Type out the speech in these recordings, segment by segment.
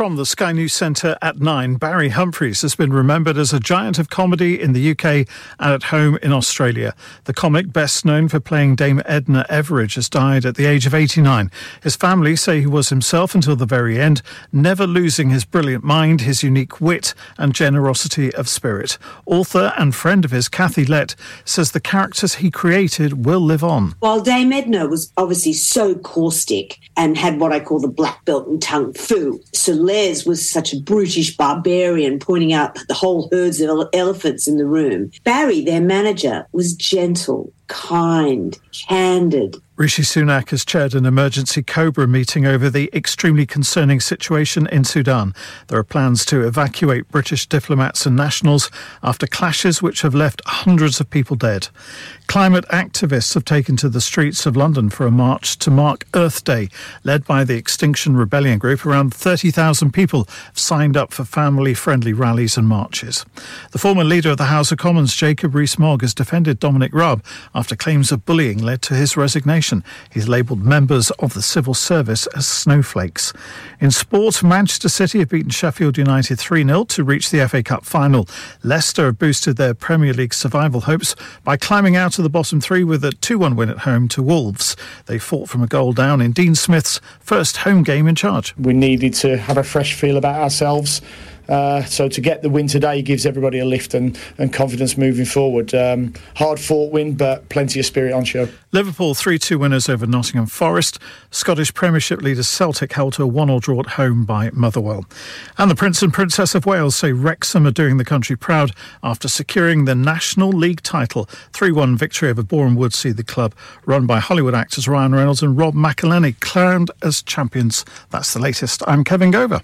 From the Sky News Centre at 9, Barry Humphries has been remembered as a giant of comedy in the UK and at home in Australia. The comic, best known for playing Dame Edna Everage, has died at the age of 89. His family say he was himself until the very end, never losing his brilliant mind, his unique wit, and generosity of spirit. Author and friend of his, Kathy Lett, says the characters he created will live on. While Dame Edna was obviously so caustic and had what I call the black belt in tung fu, so Les was such a brutish barbarian, pointing out the whole herds of elephants in the room. Barry, their manager, was gentle, kind, candid, Rishi Sunak has chaired an emergency Cobra meeting over the extremely concerning situation in Sudan. There are plans to evacuate British diplomats and nationals after clashes which have left hundreds of people dead. Climate activists have taken to the streets of London for a march to mark Earth Day, led by the Extinction Rebellion group. Around 30,000 people have signed up for family friendly rallies and marches. The former leader of the House of Commons, Jacob Rees Mogg, has defended Dominic Raab after claims of bullying led to his resignation. He's labelled members of the civil service as snowflakes. In sport, Manchester City have beaten Sheffield United 3 0 to reach the FA Cup final. Leicester have boosted their Premier League survival hopes by climbing out of the bottom three with a 2 1 win at home to Wolves. They fought from a goal down in Dean Smith's first home game in charge. We needed to have a fresh feel about ourselves. Uh, so to get the win today gives everybody a lift and, and confidence moving forward. Um, hard fought win, but plenty of spirit on show. Liverpool 3 2 winners over Nottingham Forest. Scottish Premiership leaders Celtic held to a 1 0 draw at home by Motherwell. And the Prince and Princess of Wales say Wrexham are doing the country proud after securing the National League title. 3 1 victory over Boreham Wood see the club, run by Hollywood actors Ryan Reynolds and Rob McElhenney, crowned as champions. That's the latest. I'm Kevin Gover.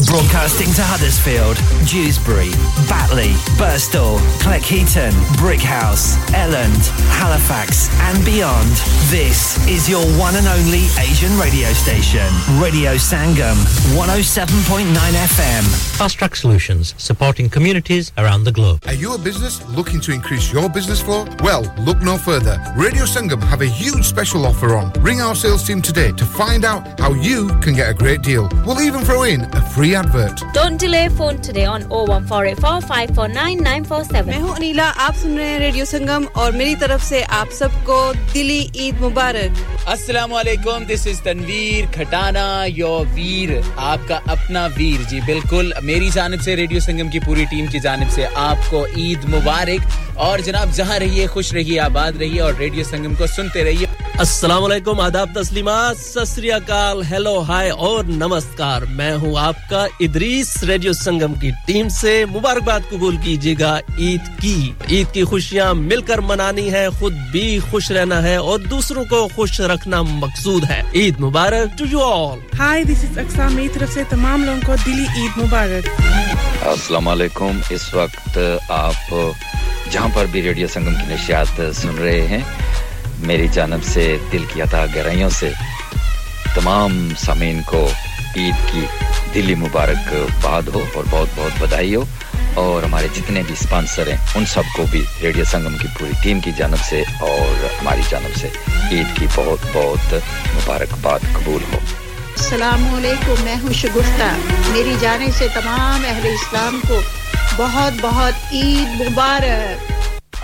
Broadcasting to Huddersfield, Dewsbury, Batley, Burstall, Cleckheaton, Brickhouse, Elland, Halifax, and beyond. This is your one and only Asian radio station, Radio Sangam, 107.9 FM. Fast Track Solutions, supporting communities around the globe. Are you a business looking to increase your business flow? Well, look no further. Radio Sangam have a huge special offer on. Ring our sales team today to find out how you can get a great deal. We'll even throw in a free free advert. Don't delay phone today on 01484549947. मैं हूँ अनीला आप सुन रहे हैं radio संगम और मेरी तरफ़ से आप सबको दिली ईद मुबारक। अस्सलाम वालेकुम this is Tanveer Khatana your Veer आपका अपना वीर जी बिल्कुल मेरी जानब से रेडियो संगम की पूरी टीम की जानब से आपको ईद मुबारक। और जनाब जहाँ रहिए खुश रहिए आबाद रहिए और रेडियो संगम को सुनते रहिए। अस्सलाम वालेकुम आदाब तस्लीमात सत हेलो हाय और नमस्कार। मैं हूँ आपका इदरीस रेडियो संगम की टीम से मुबारकबाद कबूल कीजिएगा। ईद की ईद की खुशियाँ मिलकर मनानी है खुद भी खुश रहना है और दूसरों को खुश रखना मकसूद है। ईद मुबारक to you all hi this is Aqsa मेरी तरफ़ से तमाम लोगों को दिली ईद मुबारक। अस्सलाम वालेकुम इस वक्त आप जहाँ पर भी रेडियो संगम की नशियात सुन रहे हैं मेरी जानब से दिल की अता गहराइयों से तमाम सामीन को ईद की दिली मुबारकबाद हो और बहुत बहुत बधाई हो। और हमारे जितने भी स्पॉन्सर हैं, उन सबको भी रेडियो संगम की पूरी टीम की जानब से और हमारी जानब से ईद की बहुत बहुत मुबारकबाद कबूल हो। अलैक्म मैं हूँ शगुफ्ता। मेरी जाने से तमाम अहले इस्लाम को बहुत बहुत ईद मुबारक।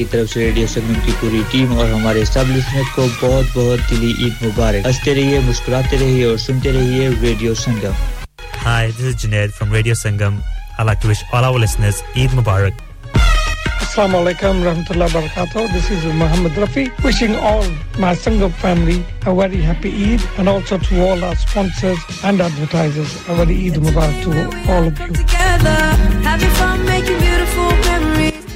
की तरफ से रेडियो संगम की पूरी टीम और हमारे सब लिसनर को बहुत बहुत दिली ईद मुबारक हंसते रहिए मुस्कुराते रहिए और सुनते रहिए radio Sangam Hi, this is Junaid from Radio Sangam. I'd like to wish all our listeners Eid Mubarak. Assalamu alaikum rahmatullah barakatuh. This is Muhammad Rafi wishing all my Sangam family a very happy Eid and also to all our sponsors and advertisers a very Eid Mubarak to all of you.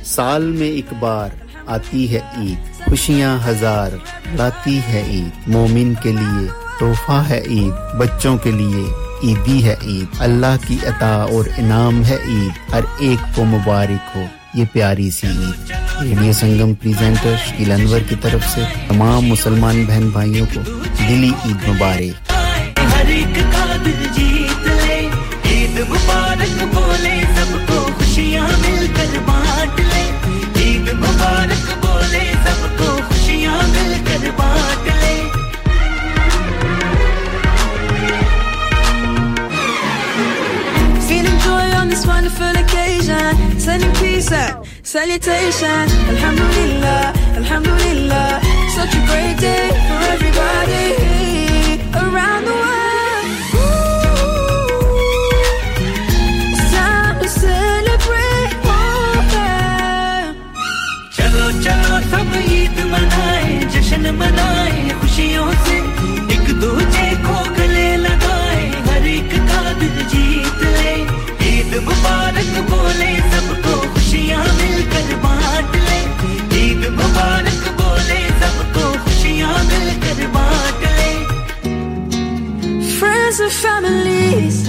साल में एक बार आती है ईद खुशियाँ हज़ार लाती है ईद मोमिन के लिए तोहफा है ईद बच्चों के लिए ईदी है ईद अल्लाह की अता और इनाम है ईद हर एक को मुबारक हो ये प्यारी सी ईद रेडियो संगम प्रेजेंटर शकील अनवर की तरफ़ से तमाम मुसलमान बहन भाइयों को दिली ईद मुबारक। मुबारक बोले, सबको खुशियाँ मिलकर बांट ले, ईद मुबारक this wonderful occasion, sending peace out, salutation. Alhamdulillah, Alhamdulillah, such a great day for everybody around the world. चलो सब ईद मनाए जश्न मनाए Friends and families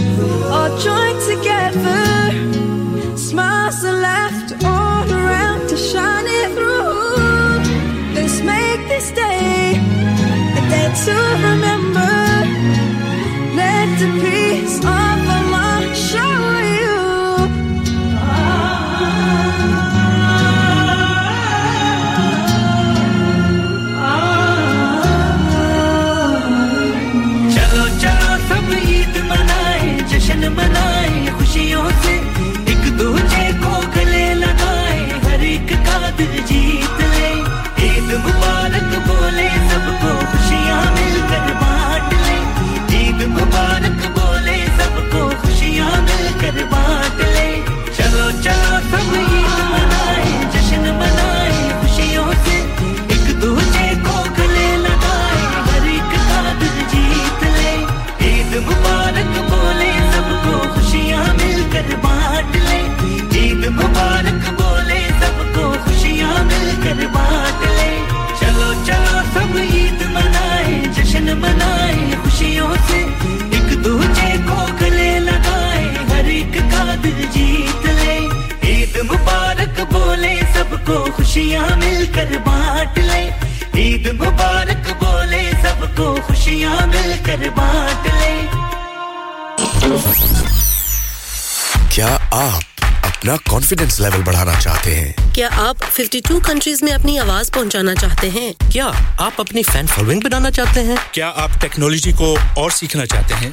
all joined together, smiles are left all around to shine it through. Let's make this day a day to remember. खुशियाँ मिलकर बांट ले। ईद मुबारक बोले सबको खुशियाँ मिलकर बांट ले। क्या आप अपना कॉन्फिडेंस लेवल बढ़ाना चाहते हैं? क्या आप 52 कंट्रीज़ में अपनी आवाज़ पहुंचाना चाहते हैं? क्या आप अपनी फ़ैन फॉलोइंग बनाना चाहते हैं? क्या आप टेक्नोलॉजी को और सीखना चाहते हैं?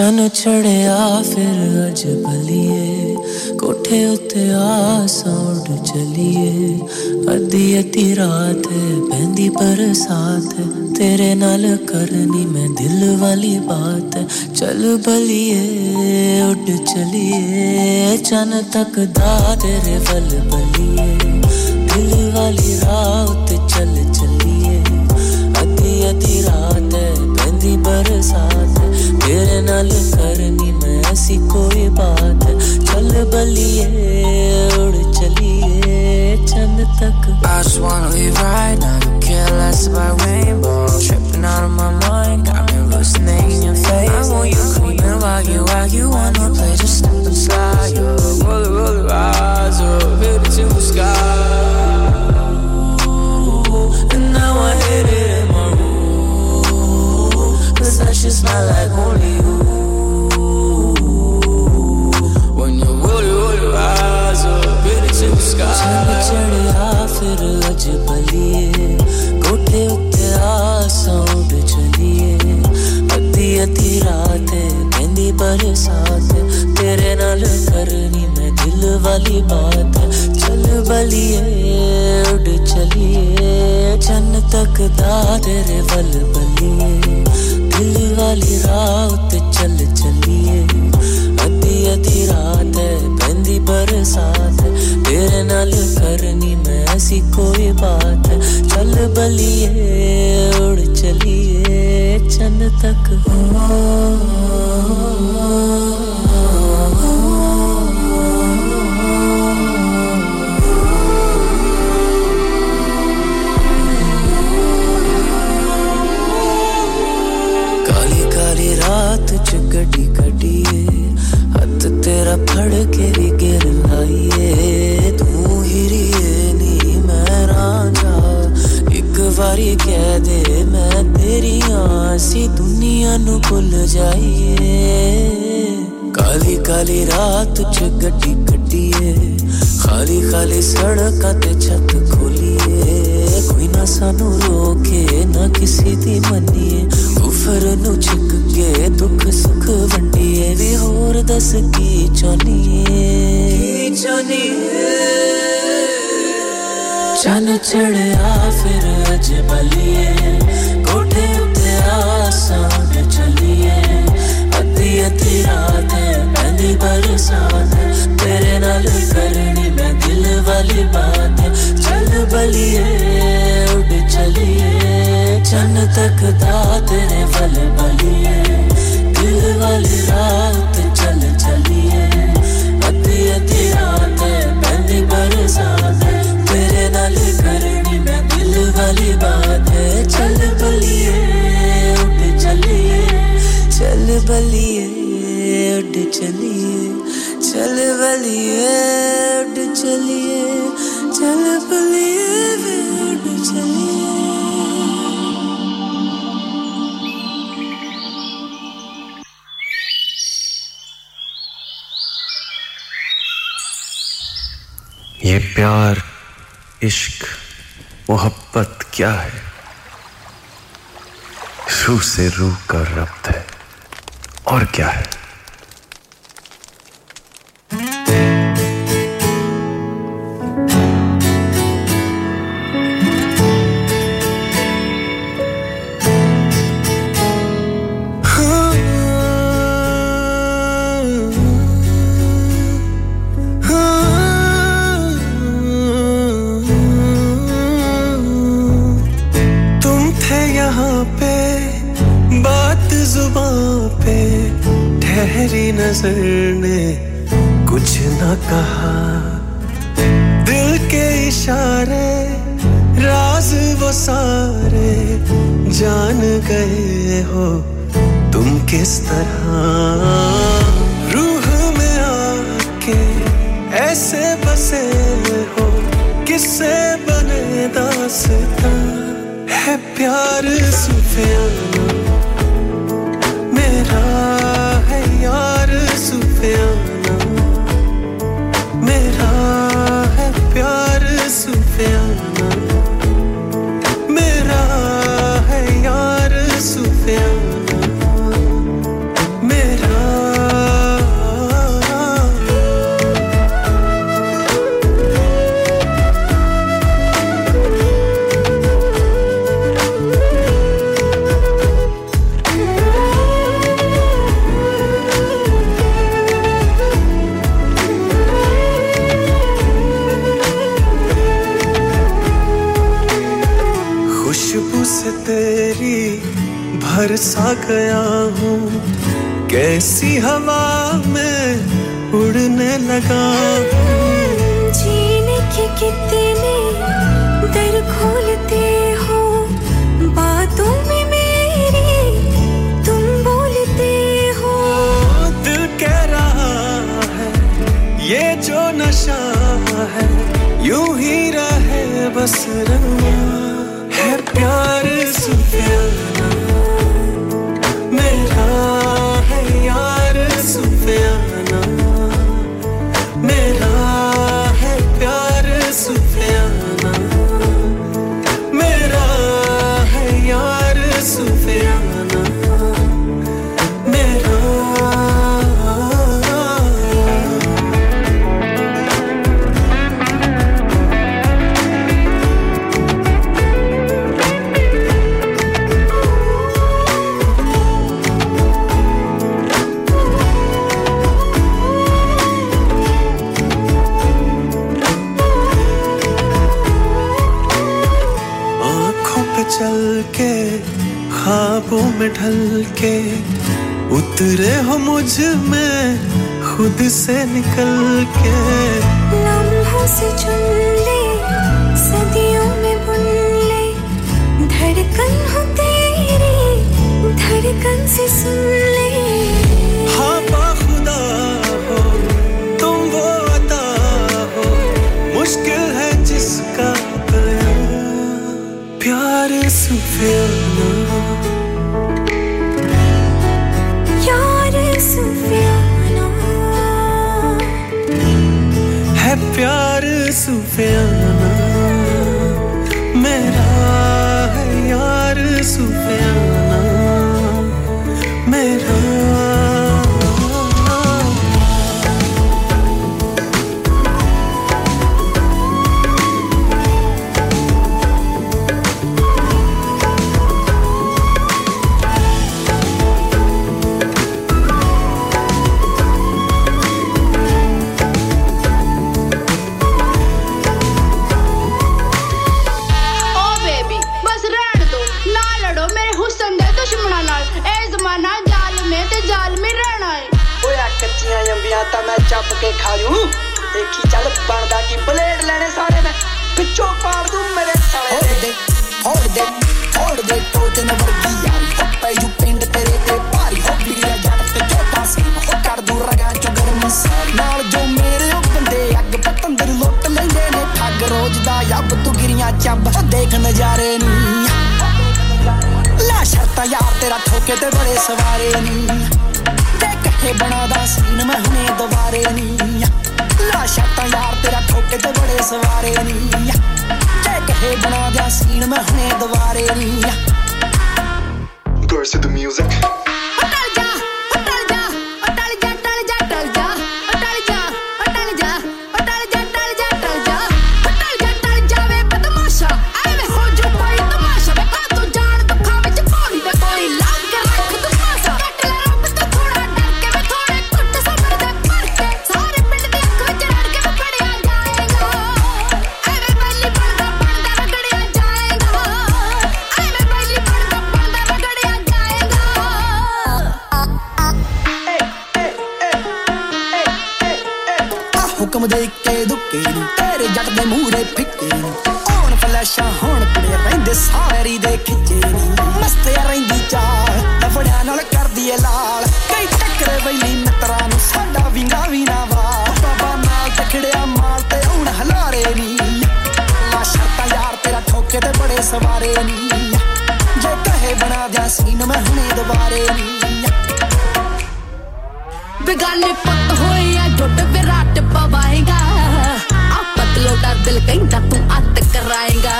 ਚੰਨ ਚੜਿਆ ਫਿਰ ਅਜ ਬਲੀਏ ਕੋਠੇ ਉੱਤੇ ਆਸਾਂ ਉੱਡ ਚਲੀਏ ਅੱਧੀ ਅੱਧੀ ਰਾਤ ਪੈਂਦੀ ਬਰਸਾਤ ਤੇਰੇ ਨਾਲ ਕਰਨੀ ਮੈਂ ਦਿਲ ਵਾਲੀ ਬਾਤ ਚੱਲ ਬਲੀਏ ਉੱਡ ਚਲੀਏ ਚੰਨ ਤੱਕਦਾ ਤੇਰੇ ਵੱਲ ਬਲੀਏ ਦਿਲ ਵਾਲੀ ਰਾਹ ਉੱਤੇ ਚੱਲ ਚੱਲੀਏ ਅੱਧੀ ਅੱਧੀ ਰਾਤ ਪੈਂਦੀ ਬਰਸਾਤ तेरे नाल करनी मैं ऐसी कोई बात चल बलिए उड़ चलिए चंद तक I just wanna leave right now Don't care less about rainbows Tripping out of my mind Got me listening in your face I want you creeping while you while you wanna play Just step and slide Yo, roll it, roll it, rise up Hit it to the sky Cause that shit smell like only you When you roll it, roll it, rise up Hit it to the sky ਚੰਨ ਚੜਿਆ ਫਿਰ ਅਜ ਬਲੀਏ ਕੋਠੇ ਉੱਤੇ ਆਸਾਂ ਉੱਡ ਚਲੀਏ ਅੱਧੀ ਅੱਧੀ ਰਾਤ ਪੈਂਦੀ ਬਰਸਾਤ ਤੇਰੇ ਨਾਲ ਕਰਨੀ ਮੈਂ ਦਿਲ ਵਾਲੀ ਬਾਤ ਚੱਲ ਬਲੀਏ ਉੱਡ ਚਲੀਏ ਚੰਨ ਤੱਕਦਾ ਤੇਰੇ ਵੱਲ ਬਲੀਏ दिल वाली रात चल चलिए। अद्धी अद्धी रात है, बंदी बरसात है। तेरे नाल करनी मैं ऐसी कोई बात है। खुशबू से तेरी भर सा गया हूँ। कैसी हवा में उड़ने लगा जीने के कितने दर खोलते हो। बातों में मेरी तुम बोलते हो। दिल कह रहा है ये जो नशा है यूँ ही रहे बस रवा है प्यार मेरा है यार सुफियाना में ढल के उतरे हो मुझमें खुद से निकल के लम्हों से चुन ले सदियों में बुन ले। धड़कन हो तेरी धड़कन से सुन ले। हाँ बाखुदा हो तुम वो अता हो। मुश्किल है जिसका प्यार। सुफियाना मेरा है यार सुफियाना ਮੈਂ ਪਿੱਛੋਂ ਪਾੜ ਦੂੰ ਮੇਰੇ ਸਾਲੇ ਦੇ। ਹੋੜ ਦੇ ਹੋੜ ਦੇ ਟੋਚਨ ਵਰਗੀ ਯਾਰੀ ਹੋ ਪੈ ਜੂ ਪਿੰਡ ਤੇਰੇ ਤੇ ਭਾਰੀ ਹੋ ਬਿਗੜਿਆ ਜੱਟ ਤੇ ਚੋਟਾ ਸੀ ਹੋ ਕਰ ਦੂ ਰਗਾਂ ਚੋਂ ਗਰਮ ਸਾਰੀ ਨਾਲ ਜੋ ਮੇਰੇ ਉਹ ਬੰਦੇ ਅੱਗ ਪਤੰਦਰ ਲੁੱਟ ਲੈਂਦੇ ਨੇ। ਠੱਗ ਰੋਜ਼ ਦਾ ਯੱਬ ਤੂੰ ਗਿਰੀਆਂ ਚੱਬ ਹੋ ਦੇਖ ਨਜ਼ਾਰੇ ਨੀ। ਲਾ ਸ਼ਰਤਾਂ ਯਾਰ, ਤੇਰਾ ਠੋਕੇ ਤੇ ਬੜੇ ਸਵਾਰੇ ਨੀ। ਤੇ ਕੱਠੇ ਬਣਾਦਾ ਸੀਨ, ਮੈਂ ਹੁਣੇ ਦੁਬਾਰੇ ਨੀ। ਲਾ ਸ਼ਰਤਾਂ ਯਾਰ, ਤੇਰਾ ਠੋਕੇ ਤੇ ਬੜੇ ਸਵਾਰੇ ਨੀ ਤੇ ਕਹੇ ਬਣਾ ਦਿਆ ਸੀਨ, ਮੈਂ ਹੁਣੇ ਦੁਬਾਰੇ ਨੀ Burst the music. ਤੇਰੇ ਜੱਟ ਦੇ ਮੂਹਰੇ ਫਿੱਕੇ ਨੂੰ ਆਉਣ ਫਲੈਸ਼ਾਂ ਹੁਣ ਕੁੜੇ ਰਹਿੰਦੇ ਸਾਰੀ ਦੇ ਖਿੱਚੇ ਨੀ ਮਸਤਿਆ ਰਹਿੰਦੀ ਚਾਲ ਲਫੜਿਆਂ ਨਾਲ ਕਰਦੀ ਏ ਲਾਲ ਕਈ ਟੱਕਰੇ ਬੈਲੀ ਮਿੱਤਰਾਂ ਨੂੰ ਸਾਡਾ ਵਿੰਗਾ ਵੀ ਨਾ ਵਾ ਬਾਬਾ ਨਾਲ ਟਕੜਿਆ ਮਾਲ ਤੇ ਹੁਣ ਹਲਾਰੇ ਨੀ ਲਾ ਸ਼ਰਤਾਂ ਯਾਰ ਤੇਰਾ ਠੋਕੇ ਤੇ ਬੜੇ ਸਵਾਰੇ ਨੀ ਜੇ ਕਹੇ ਬਣਾ ਦਿਆ ਸੀਨ ਮੈਂ ਹੁਣੇ ਦੁਬਾਰੇ ਨੀ ਬੇਗਾਨੇ ਪੁੱਤ ਹੋਏ ਆ ਜੁੱਟ ਵਿਰਾਟ ਪਵਾਏਗਾ ਆ दिल कहीं तू आत कराएगा।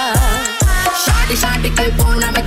शादी शादी कल पौना में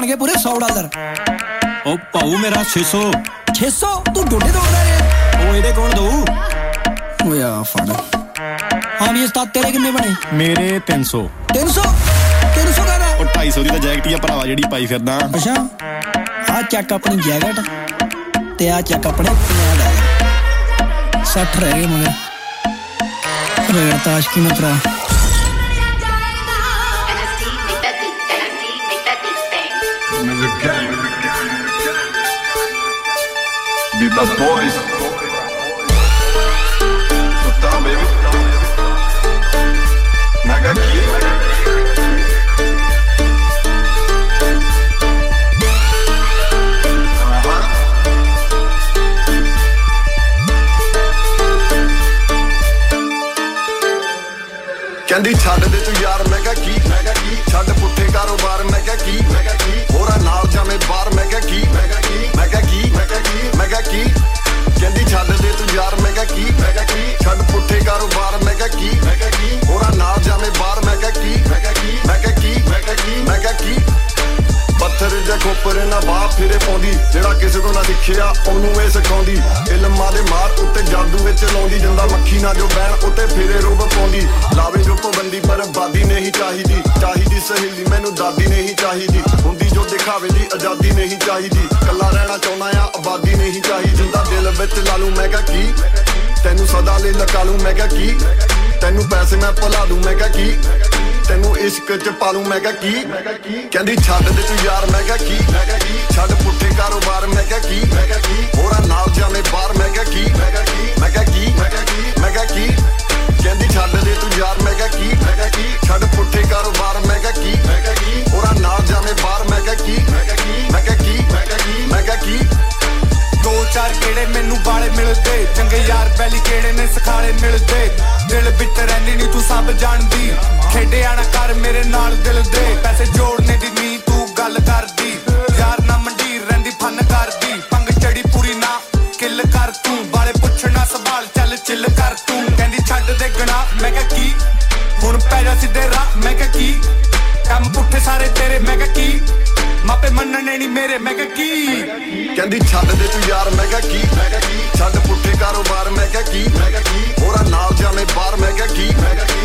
ਵੀ ਉਸਤਾਦ ਤੇਰੇ ਬਣ ਗਏ ਪੂਰੇ 100 ਡਾਲਰ ਉਹ ਭਾਊ ਮੇਰਾ 600 600 ਤੂੰ ਡੋਡੇ ਦੌੜਦਾ ਰੇ ਉਹ ਇਹਦੇ ਕੌਣ ਦਊ ਓਏ ਆ ਫੜ ਹਾਂ ਵੀ ਉਸਤਾਦ ਤੇਰੇ ਕਿੰਨੇ ਬਣੇ ਮੇਰੇ 300 300 300 ਕਹਦਾ ਉਹ 250 ਦੀ ਤਾਂ ਜੈਕਟ ਹੀ ਆ ਭਰਾਵਾ ਜਿਹੜੀ ਪਾਈ ਫਿਰਦਾ ਅੱਛਾ ਆ ਚੱਕ ਆਪਣੀ ਜੈਕਟ ਤੇ ਆ ਚੱਕ ਆਪਣੇ 50 ਡਾਲਰ 60 ਰਹਿ ਗਏ ਮਗਰ ਰੇੜ ਤਾਸ਼ ਕੀ ਮਤਰਾ Be my boys. Total, baby. Mega aqui. ਕਹਿੰਦੀ ਛੱਡ ਦੇ ਤੂੰ ਯਾਰ ਮੈਂ ਕਿਹਾ ਕੀ ਮੈਂ ਕਿਹਾ ਕੀ ਛੱਡ ਪੁੱਠੇ ਕਾਰੋਬਾਰ ਕੀ? ਕਹਿੰਦੀ ਛੱਡ ਦੇ ਤੂੰ ਯਾਰ, ਮੈਂ ਕਿਹਾ ਕੀ? ਮੈਂ ਕਿਹਾ ਕੀ? ਛੱਡ ਪੁੱਠੇ ਕਾਰੋਬਾਰ, ਮੈਂ ਕਿਹਾ ਕੀ? ਮੈਂ ਕਿਹਾ ਕੀ? ਹੋਰਾਂ ਨਾਲ ਜਾਵੇਂ ਬਾਹਰ, ਮੈਂ ਕਿਹਾ ਕੀ? ਪੱਥਰ ਦੇ ਖੋਪਰ ਨਾ ਬਾਪ ਫਿਰੇ ਪਾਉਂਦੀ, ਜਿਹੜਾ ਕਿਸੇ ਤੋਂ ਨਾ ਸਿੱਖਿਆ, ਉਹਨੂੰ ਇਹ ਸਿਖਾਉਂਦੀ। ਇਲਮਾਂ ਦੇ ਮਾਰ ਉੱਤੇ ਜਾਦੂ ਵਿੱਚ ਲਾਉਂਦੀ, ਜਿੰਦਾ ਮੱਖੀ ਨਾ ਜੋ ਬੈਣ ਉੱਤੇ ਫਿਰੇ ਰੋਬ ਪਾਉਂਦੀ। ਲਾਵੇ ਜੋ ਪਾਬੰਦੀ, ਪਰ ਬਾਦੀ ਨਹੀਂ ਚਾਹੀਦੀ। ਚਾਹੀਦੀ ਸਹੇਲੀ ਮੈਨੂੰ ਦਾਦੀ ਨਹੀਂ ਚਾਹੀਦੀ। ਹੁੰਦੀ ਜੋ ਦਿਖਾਵੇ ਦੀ ਆਜ਼ਾਦੀ ਨਹੀਂ ਚਾਹੀਦੀ। ਕੱਲਾ ਰਹਿਣਾ ਚਾਹੁੰਦਾ ਆ, ਆਬਾਦੀ ਨਹੀਂ ਚਾਹੀਦੀ। ਜਿੰਦਾ ਦਿਲ ਵਿੱਚ ਲਾ ਲੂੰ, ਮੈਂ ਕਿਹਾ ਕੀ? ਤੈਨੂੰ ਸਦਾ ਲਈ ਲਗਾ ਲੂੰ, ਮੈਂ ਕਿਹਾ ਕੀ? ਤੈਨੂੰ ਪੈਸੇ ਮੈਂ ਭੁਲਾ ਦੂੰ, ਮੈਂ ਕਿਹਾ ਕੀ? ਤੈਨੂੰ ਇਸ਼ਕ ਚ ਪਾ ਲੂੰ ਮੈਂ ਕਿਹਾ ਕੀ ਕਹਿੰਦੀ ਛੱਡ ਦੇ ਤੂੰ ਯਾਰ ਮੈਂ ਕਿਹਾ ਕੀ ਮੈਂ ਕੀ ਛੱਡ ਪੁੱਠੇ ਕਾਰੋਬਾਰ ਮੈਂ ਕਿਹਾ ਕੀ ਮੈਂ ਹੋਰਾਂ ਨਾਲ ਜਾਵੇਂ ਬਾਹਰ ਮੈਂ ਕਿਹਾ ਕੀ ਮੈਂ ਕਿਹਾ ਕੀ ਮੈਂ ਕਿਹਾ ਕੀ ਕਹਿੰਦੀ ਛੱਡ ਦੇ ਤੂੰ ਯਾਰ ਮੈਂ ਕਿਹਾ ਕੀ ਮੈਂ ਕੀ ਛੱਡ ਪੁੱਠੇ ਕਾਰੋਬਾਰ ਮੈਂ ਕਿਹਾ ਕੀ ਮੈਂ ਕੀ ਹੋਰਾਂ ਨਾਲ ਜਾਵੇਂ ਬਾਹਰ ਮੈਂ ਕਿਹਾ ਕੀ ਮੈਂ ਕੀ ਮੈਂ ਕਿਹਾ ਕੀ ਮੈਂ ਕਿਹਾ ਕੀ ਮੈਂ ਕਿਹਾ ਕੀ ਦੋ ਚਾਰ ਕਿਹੜੇ ਮੈਨੂੰ ਵਾਲੇ ਮਿਲਦੇ ਚੰਗੇ ਯਾਰ ਬੈਲੀ ਕਿਹੜੇ ਨੇ ਸਖਾਲੇ ਮਿਲਦੇ ਸਭ ਜਾਣਦੀ ਖੇਡਿਆ ਨਾ ਕਰ ਮੇਰੇ ਨਾਲ ਦਿਲ ਦੇ ਪੈਸੇ ਜੋੜਨੇ ਦੀ ਨਹੀਂ ਤੂੰ ਗੱਲ ਕਰਦੀ ਯਾਰ ਨਾ ਮੰਡੀਰ ਰਹਿੰਦੀ ਫਨ ਕਰਦੀ ਪੰਗ ਚੜੀ ਪੂਰੀ ਨਾ ਕਿੱਲ ਕਰ ਤੂੰ ਵਾਲੇ ਪੁੱਛਣਾ ਸਵਾਲ ਚੱਲ ਚਿੱਲ ਕਰ ਤੂੰ ਕਹਿੰਦੀ ਛੱਡ ਦੇ ਗਣਾ ਮੈਂ ਕਿਹਾ ਕੀ ਹੁਣ ਪੈ ਜਾ ਸਿੱਧੇ ਰਾਹ ਮੈਂ ਕਿਹਾ ਕੀ ਕੰਮ ਪੁੱਠੇ ਸਾਰੇ ਤੇਰੇ ਮੈਂ ਕਿਹਾ ਕੀ ਮਾਪੇ ਮੰਨਣੇ ਨਹੀਂ ਮੇਰੇ ਮੈਂ ਕਿਹਾ ਕੀ ਕਹਿੰਦੀ ਛੱਡ ਦੇ ਤੂੰ ਯਾਰ ਮੈਂ ਕਿਹਾ ਕੀ ਮੈਂ ਕਿਹਾ ਕੀ ਛੱਡ ਪੁੱਠੇ ਕਾਰੋਬਾਰ ਮੈਂ ਕਿਹਾ ਕੀ ਮੈਂ ਕਿਹਾ ਕੀ ਹੋਰਾਂ ਨਾਲ ਜਾਵੇਂ ਬਾਹਰ ਮੈਂ ਕਿਹਾ ਕੀ ਮੈਂ ਕਿਹਾ ਕੀ ਮੈਂ ਕਿਹਾ ਕੀ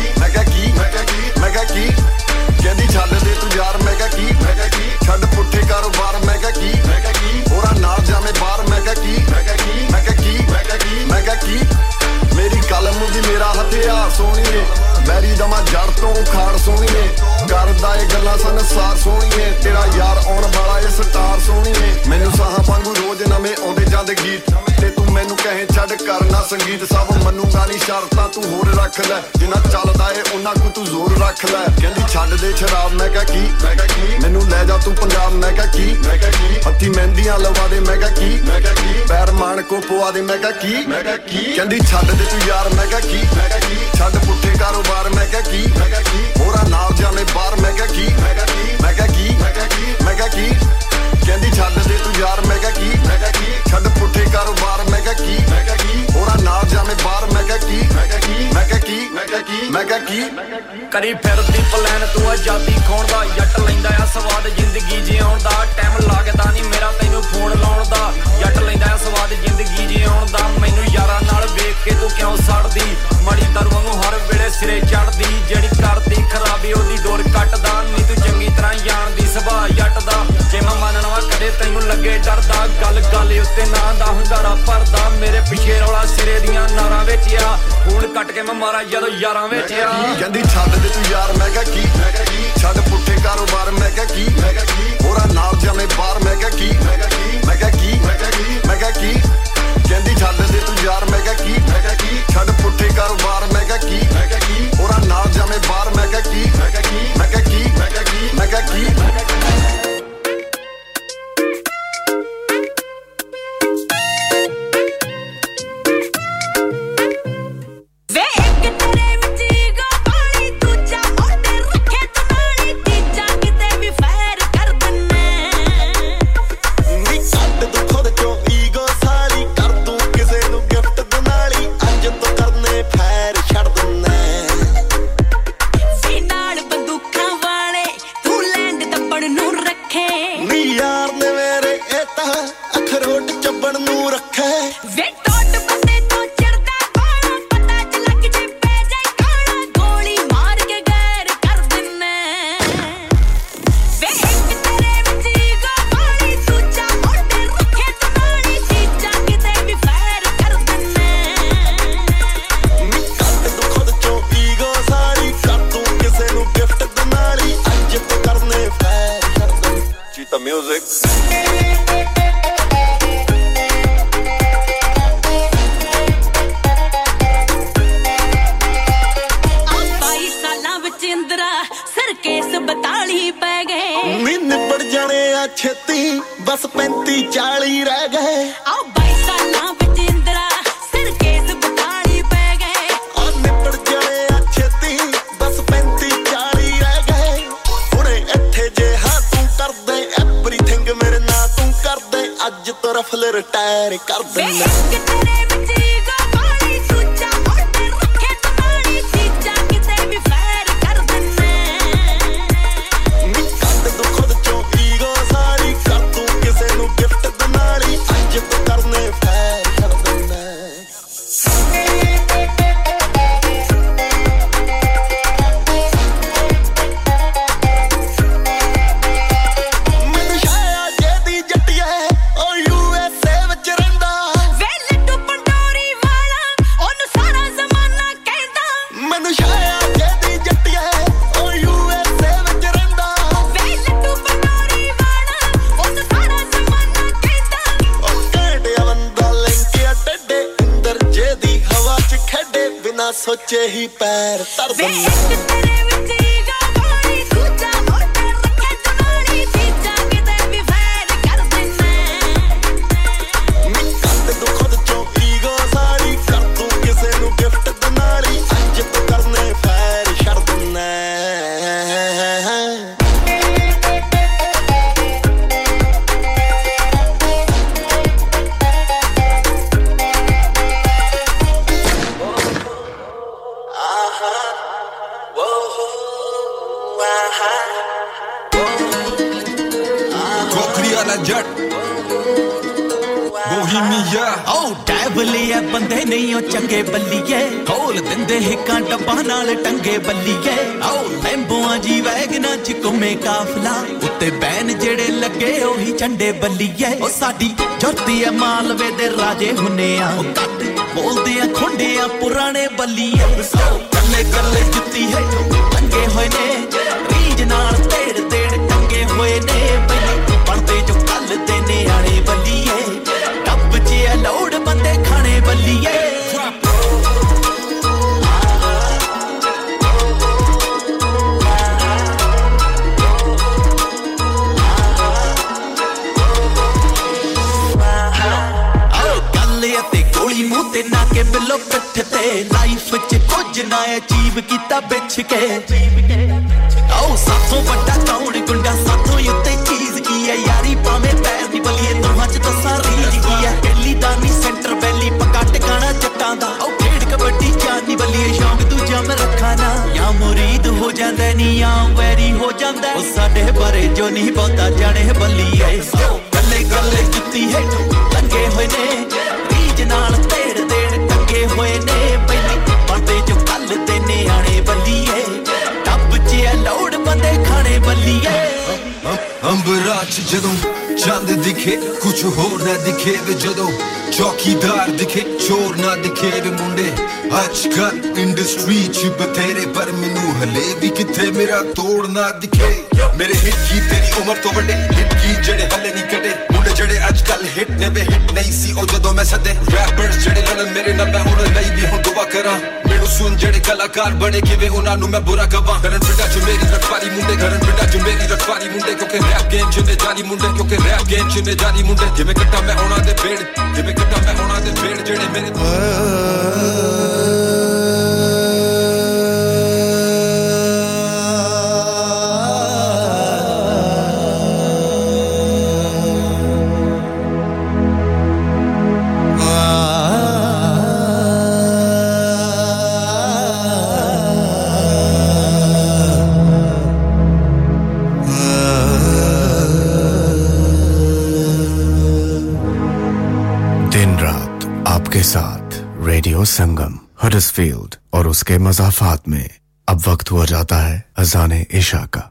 ਮੈਂ ਕਿਹਾ ਕੀ ਮੈਂ ਕਿਹਾ ਕੀ ਕਹਿੰਦੀ ਛੱਡ ਦੇ ਤੂੰ ਯਾਰ ਮੈਂ ਕਿਹਾ ਕੀ ਮੈਂ ਕਿਹਾ ਕੀ ਛੱਡ ਪੁੱਠੇ ਕਾਰੋਬਾਰ ਮੈਂ ਕਿਹਾ ਕੀ ਮੈਂ ਕਿਹਾ ਕੀ ਹੋਰਾਂ ਨਾਲ ਜਾਵੇਂ ਬਾਹਰ ਮੈਂ ਕਿਹਾ ਕੀ ਮੈਂ ਕਿਹਾ ਕੀ ਮੈਂ ਕਿਹਾ ਕੀ ਮੈਂ ਕਿਹਾ ਕੀ ਮੈਂ ਕਿਹਾ ਕੀ ਮੇਰੀ ਕਲਮ ਦੀ ਮੇਰਾ ਹਥਿਆਰ ਸੋਹਣੀਏ ਮੈਰੀ ਦਮਾ ਜੜ ਤੋਂ ਉਖਾੜ ਸੋਹਣੀਏ ਕਰਦਾ ਏ ਗੱਲਾਂ ਸੰਸਾਰ ਸੋਹਣੀਏ ਤੇਰਾ ਯਾਰ ਆਉਣ ਵਾਲਾ ਏ ਸਟਾਰ ਸੋਹਣੀਏ ਮੈਨੂੰ ਸਾਹਾਂ ਵਾਂਗੂ ਰੋਜ਼ ਨਵੇਂ ਆਉਂਦੇ ਜਾਂਦੇ ਗੀਤ ਤੇ ਤੂੰ ਮੈਨੂੰ ਕਹੇ ਛੱਡ ਕਰਨਾ ਸੰਗੀਤ ਸਭ ਮੰਨੂਗਾ ਨਹੀਂ ਸ਼ਰਤਾਂ ਤੂੰ ਹੋਰ ਰੱਖ ਲੈ ਜਿੰਨਾ ਚੱਲਦਾ ਏ ਉਹਨਾਂ ਕੋ ਤੂੰ ਜ਼ੋਰ ਰੱਖ ਲੈ ਕਹਿੰਦੀ ਛੱਡ ਦੇ ਸ਼ਰਾਬ ਮੈਂ ਕਿਹਾ ਕੀ ਮੈਂ ਕਿਹਾ ਕੀ ਮੈਨੂੰ ਲੈ ਜਾ ਤੂੰ ਪੰਜਾਬ ਮੈਂ ਕਿਹਾ ਕੀ ਮੈਂ ਕਿਹਾ ਕੀ ਹੱਥੀ ਮਹਿੰਦੀਆਂ ਲਵਾ ਦੇ ਮੈਂ ਕਿਹਾ ਕੀ ਮੈਂ ਕਿਹਾ ਕੀ ਪੈਰ ਮਾਣ ਕੋ ਪਵਾ ਦੇ ਮੈਂ ਕਿਹਾ ਕੀ ਮੈਂ ਕਿਹਾ ਕੀ ਕਹਿੰਦੀ ਛੱਡ ਦੇ ਤੂੰ ਯਾਰ ਮੈਂ ਕਿਹਾ ਕੀ ਮੈਂ ਕਿਹਾ ਕੀ ਛੱਡ ਪੁੱਠੇ ਕਾਰੋਬਾਰ ਮੈਂ ਕਿਹਾ ਕੀ ਮੈਂ ਕਿਹਾ ਕੀ ਹੋਰਾਂ ਨਾਲ ਜਾਵੇਂ बार मैं की मैं की मैं की मैं की मैं की। ਕਹਿੰਦੀ ਛੱਡ ਦੇ ਤੂੰ ਯਾਰ, ਮੈਂ ਕਿਹਾ ਕੀ? ਮੈਂ ਕਿਹਾ ਕੀ? ਛੱਡ ਪੁੱਠੇ ਕਾਰੋਬਾਰ, ਮੈਂ ਕਿਹਾ ਕੀ? ਮੈਂ ਕਿਹਾ ਕੀ? ਹੋਰਾਂ ਨਾਲ ਜਾਵੇਂ ਬਾਹਰ, ਮੈਂ ਕਿਹਾ ਕੀ? ਮੈਂ ਕਿਹਾ ਕੀ? ਮੈਂ ਕਿਹਾ ਕੀ? ਮੈਂ ਕਿਹਾ ਕੀ? ਮੈਂ ਕਿਹਾ ਕੀ? ਕਰੀ ਫਿਰਦੀ ਪਲਾਨ ਤੂੰ ਆਜ਼ਾਦੀ ਖੋਣ ਦਾ, ਜੱਟ ਲੈਂਦਾ ਆ ਸਵਾਦ, ਜ਼ਿੰਦਗੀ ਜਿਉਣ ਦਾ। ਟਾਈਮ ਲੱਗਦਾ ਨਹੀਂ ਮੇਰਾ ਤੈਨੂੰ ਫੋਨ ਲਾਉਣ ਦਾ। ਜੱਟ ਲੈਂਦਾ ਆ ਸਵਾਦ, ਜ਼ਿੰਦਗੀ ਜਿਉਣ ਦਾ। ਮੈਨੂੰ ਯਾਰਾਂ ਨਾਲ ਵੇਖ ਕੇ ਤੂੰ ਕਿਉਂ ਸੜਦੀ? ਮੜੀ ਦਰ ਵਾਂਗੂ ਹਰ ਵੇਲੇ ਸਿਰੇ ਚੜਦੀ ਜਿਹੜੀ ਕਰਦੀ ਖਰਾਬੀ, ਉਹਦੀ ਡੋਰ ਕੱਟਦਾ। ਨਹੀਂ ਤੂੰ ਚੰਗੀ ਤਰ੍ਹਾਂ ਜਾਣਦੀ, ਸੁਭਾਅ ਜੱਟ ਦਾ ਜੇ ਮੈਂ ਮੰਨਣਾ ਵਾ ਕਦੇ ਤੈਨੂੰ ਲੱਗੇ ਡਰਦਾ ਗੱਲ ਗੱਲ ਉੱਤੇ ਨਾਂ ਦਾ ਹੁੰਗਾਰਾ ਭਰਦਾ ਮੇਰੇ ਪਿੱਛੇ ਰੌਲਾ ਸਿਰੇ ਦੀਆਂ ਨਾਰਾਂ ਵਿੱਚ ਆ ਫੋਨ ਕੱਟ ਕੇ ਮੈਂ ਮਾਰਾ ਜਦੋਂ ਯਾਰਾਂ ਵਿੱਚ ਆ ਕਹਿੰਦੀ ਛੱਡ ਦੇ ਤੂੰ ਯਾਰ ਮੈਂ ਕਿਹਾ ਕੀ ਮੈਂ ਕਿਹਾ ਕੀ ਛੱਡ ਪੁੱਠੇ ਕਾਰੋਬਾਰ ਮੈਂ ਕਿਹਾ ਕੀ ਮੈਂ ਕਿਹਾ ਕੀ ਹੋਰਾਂ ਨਾਲ ਜਾਵੇਂ ਬਾਹਰ ਮੈਂ ਕਿਹਾ ਕੀ ਮੈਂ ਕਿਹਾ ਕੀ ਮੈਂ ਕਿਹਾ ਕੀ ਮੈਂ ਕਿਹਾ ਕੀ ਮੈਂ ਕਿਹਾ ਕੀ ਕਹਿੰਦੀ ਛੱਡ ਦੇ ਤੂੰ ਯਾਰ ਮੈਂ ਕਿਹਾ ਕੀ ਮੈਂ ਕਿਹਾ ਕੀ ਛੱਡ ਪੁੱਠੇ ਕਾਰੋਬਾਰ ਮੈਂ ਕਿਹਾ ਕੀ ਮੈਂ ਕਿਹਾ ਕੀ ਹੋਰਾਂ ਨਾਲ ਜਾਵੇਂ ਬਾਹਰ ਮੈਂ ਕਿਹਾ ਕੀ ਮੈਂ ਕਿਹਾ ਕੀ ਮੈਂ ਕਿਹਾ ਕੀ ਮੈਂ ਕਿਹਾ ਕੀ ਮੈਂ ਕਿਹਾ ਕੀ Victor! दस पैंती चाली रह गए। ਸੁਣ ਜਿਹੜੇ ਕਲਾਕਾਰ ਬਣੇ ਕਿਵੇਂ ਉਹਨਾਂ ਨੂੰ ਮੈਂ ਬੁਰਾ ਕਵਾਂ। ਕਰਨ ਪਿੰਡਾਂ 'ਚ ਮੇਰੀ ਰਖਵਾਲੀ ਮੁੰਡੇ ਕਰਨ ਪਿੰਡਾਂ 'ਚ ਮੇਰੀ ਰਖਵਾਲੀ ਮੁੰਡੇ, ਕਿਉਂਕਿ ਰੈਪ ਗੇਮ 'ਚ ਨੇ ਜਾਰੀ ਮੁੰਡੇ, ਕਿਉਂਕਿ ਰੈਪ ਗੇਮ 'ਚ ਨੇ ਜਾਰੀ ਮੁੰਡੇ। ਜਿਵੇਂ ਕੱਟਾ ਮੈਂ ਉਹਨਾਂ ਦੇ ਪੇੜ ਜਿਵੇਂ ਕੱਟਾ ਮੈਂ ਉਹਨਾਂ ਦੇ ਪੇੜ ਜਿਹੜੇ ਮੇਰੇ साथ रेडियो संगम हडसफील्ड और उसके मजाफात में अब वक्त हुआ जाता है अजान ईशा का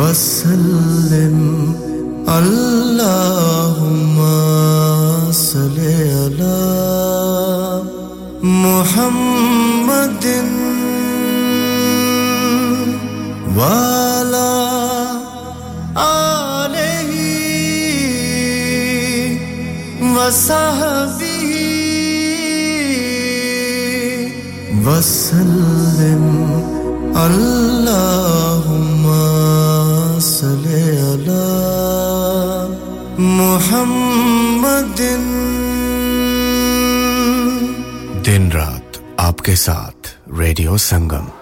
वसल्लम अल्लाहुम्मा सल्लि अला मुहम्मदिन वाला आलहि वसहबिहि वसल्लम अल्लाह मोहम्मदिन। दिन रात आपके साथ Radio Sangam.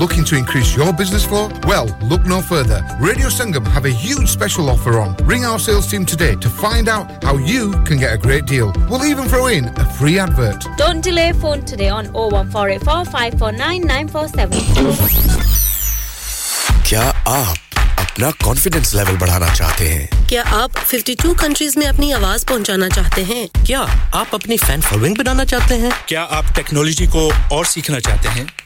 looking to increase your business flow? Well, look no further. Radio Sangam have a huge special offer on. Ring our sales team today to find out how you can get a great deal. We'll even throw in a free advert. Don't delay phone today on 01484 549 947. क्या आप अपना confidence level बढ़ाना चाहते हैं क्या आप 52 countries में अपनी आवाज पहुंचाना चाहते हैं क्या आप अपनी फैन फॉलोइंग बनाना चाहते हैं क्या आप टेक्नोलॉजी को और सीखना चाहते हैं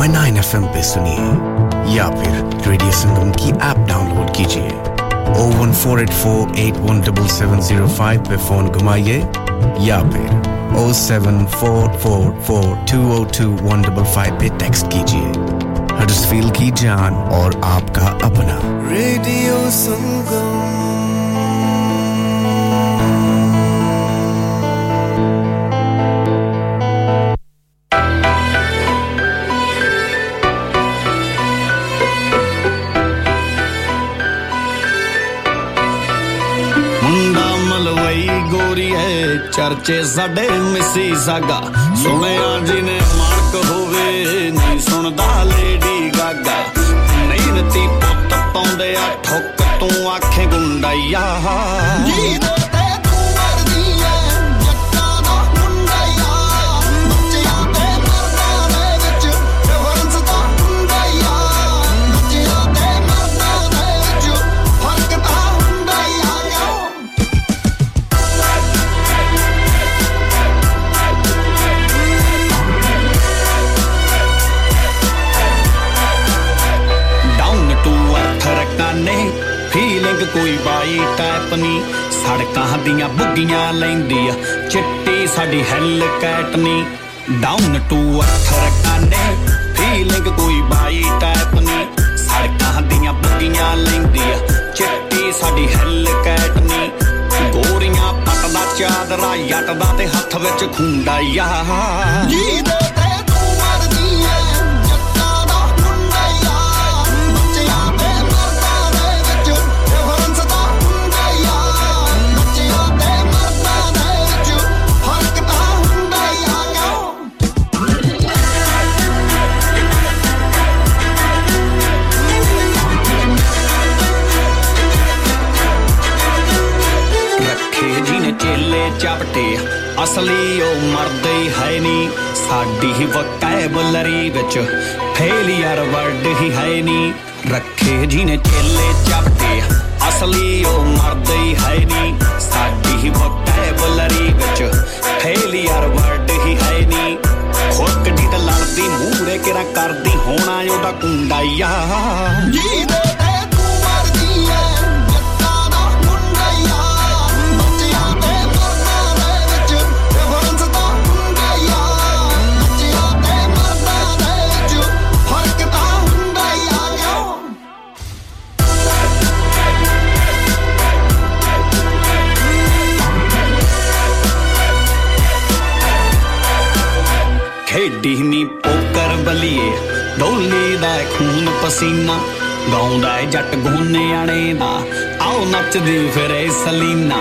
107.9 FM पे सुनिए, या फिर रेडियो संगम की ऐप डाउनलोड कीजिए। O1484817705 पे फ़ोन घुमाइए, या फिर 07444202155 पे टेक्स्ट कीजिए। हडर्सफील्ड की जान और आपका अपना। रेडियो संगम। ਹੈ ਚਰਚੇ ਸਾਡੇ ਮਿਸੀ ਸਾਗਾ। ਸੁਣਿਆ ਜਿਹਨੇ ਮਾਲਕ ਹੋਵੇ, ਨਹੀਂ ਸੁਣਦਾ ਲੇਡੀ ਗਾਗਾ। ਨਹੀਂ ਨਤੀ ਪੁੱਤ ਪਾਉਂਦੇ ਆ, ਠੁੱਕ ਤੂੰ ਆਖੇ ਗੁੰਡਾਈਆ। ਸੜਕਾਂ ਦੀਆਂ ਬੁੱਗੀਆਂ ਲੈਂਦੀ ਆ। ਚਿੱਟੀ ਸਾਡੀ ਹੈਲ ਕੈਟ ਨਹੀਂ ਡਾਊਨ ਟੂ ਅਰਥ ਰਕਾਨੇ ਫੀਲਿੰਗ ਕੋਈ ਬਾਈ ਟਾਈਪ ਨਹੀਂ ਸੜਕਾਂ ਦੀਆਂ ਬੁੱਗੀਆਂ ਲੈਂਦੀ ਆ, ਚਿੱਟੀ ਸਾਡੀ ਹੈਲ ਕੈਟ ਨਹੀਂ ਗੋਰੀਆਂ ਪੱਟਦਾ, ਚਾਦਰਾ ਜੱਟ ਦਾ ਤੇ ਹੱਥ ਵਿੱਚ ਖੁੰਡਾਈਆ ਜੀ ਅਸਲੀ ਉਹ ਮਰਦੇ ਹੀ ਹੈ ਨਹੀਂ। ਸਾਡੀ ਹੀ ਵਕੈਬਲਰੀ ਵਿੱਚ ਫੇਲੀਅਰ ਵਰਡ ਹੀ ਹੈ ਨਹੀਂ। ਰੱਖੇ ਜੀ ਨੇ ਚੇਲੇ ਚਾਪਟੇ ਅਸਲੀ ਉਹ ਮਰਦੇ ਹੀ ਹੈ ਨਹੀਂ। ਸਾਡੀ ਹੀ ਵਕੈਬਲਰੀ ਵਿੱਚ ਫੇਲੀਅਰ ਵਰਡ ਹੀ ਹੈ ਨਹੀਂ। ਖੁਰਕ ਦੀ ਤਾਂ ਲੜਦੀ, ਮੂਹਰੇ ਕਿਰਾ ਕਰਦੀ, ਹੋਣਾ ਉਹਦਾ ਕੁੰਡਾਈਆ ਜੀ ਦੇ ਖੇਡੀ ਨੀ ਪੋਕਰ ਬਲੀਏ। ਡੋਲੀ ਦਾ ਏ ਖੂਨ ਪਸੀਨਾ, ਗਾਉਂਦਾ ਏ ਜੱਟ ਗੋਨਿਆਣੇ ਦਾ ਆਓ ਨੱਚਦੀ ਫਿਰੇ ਸਲੀਨਾ।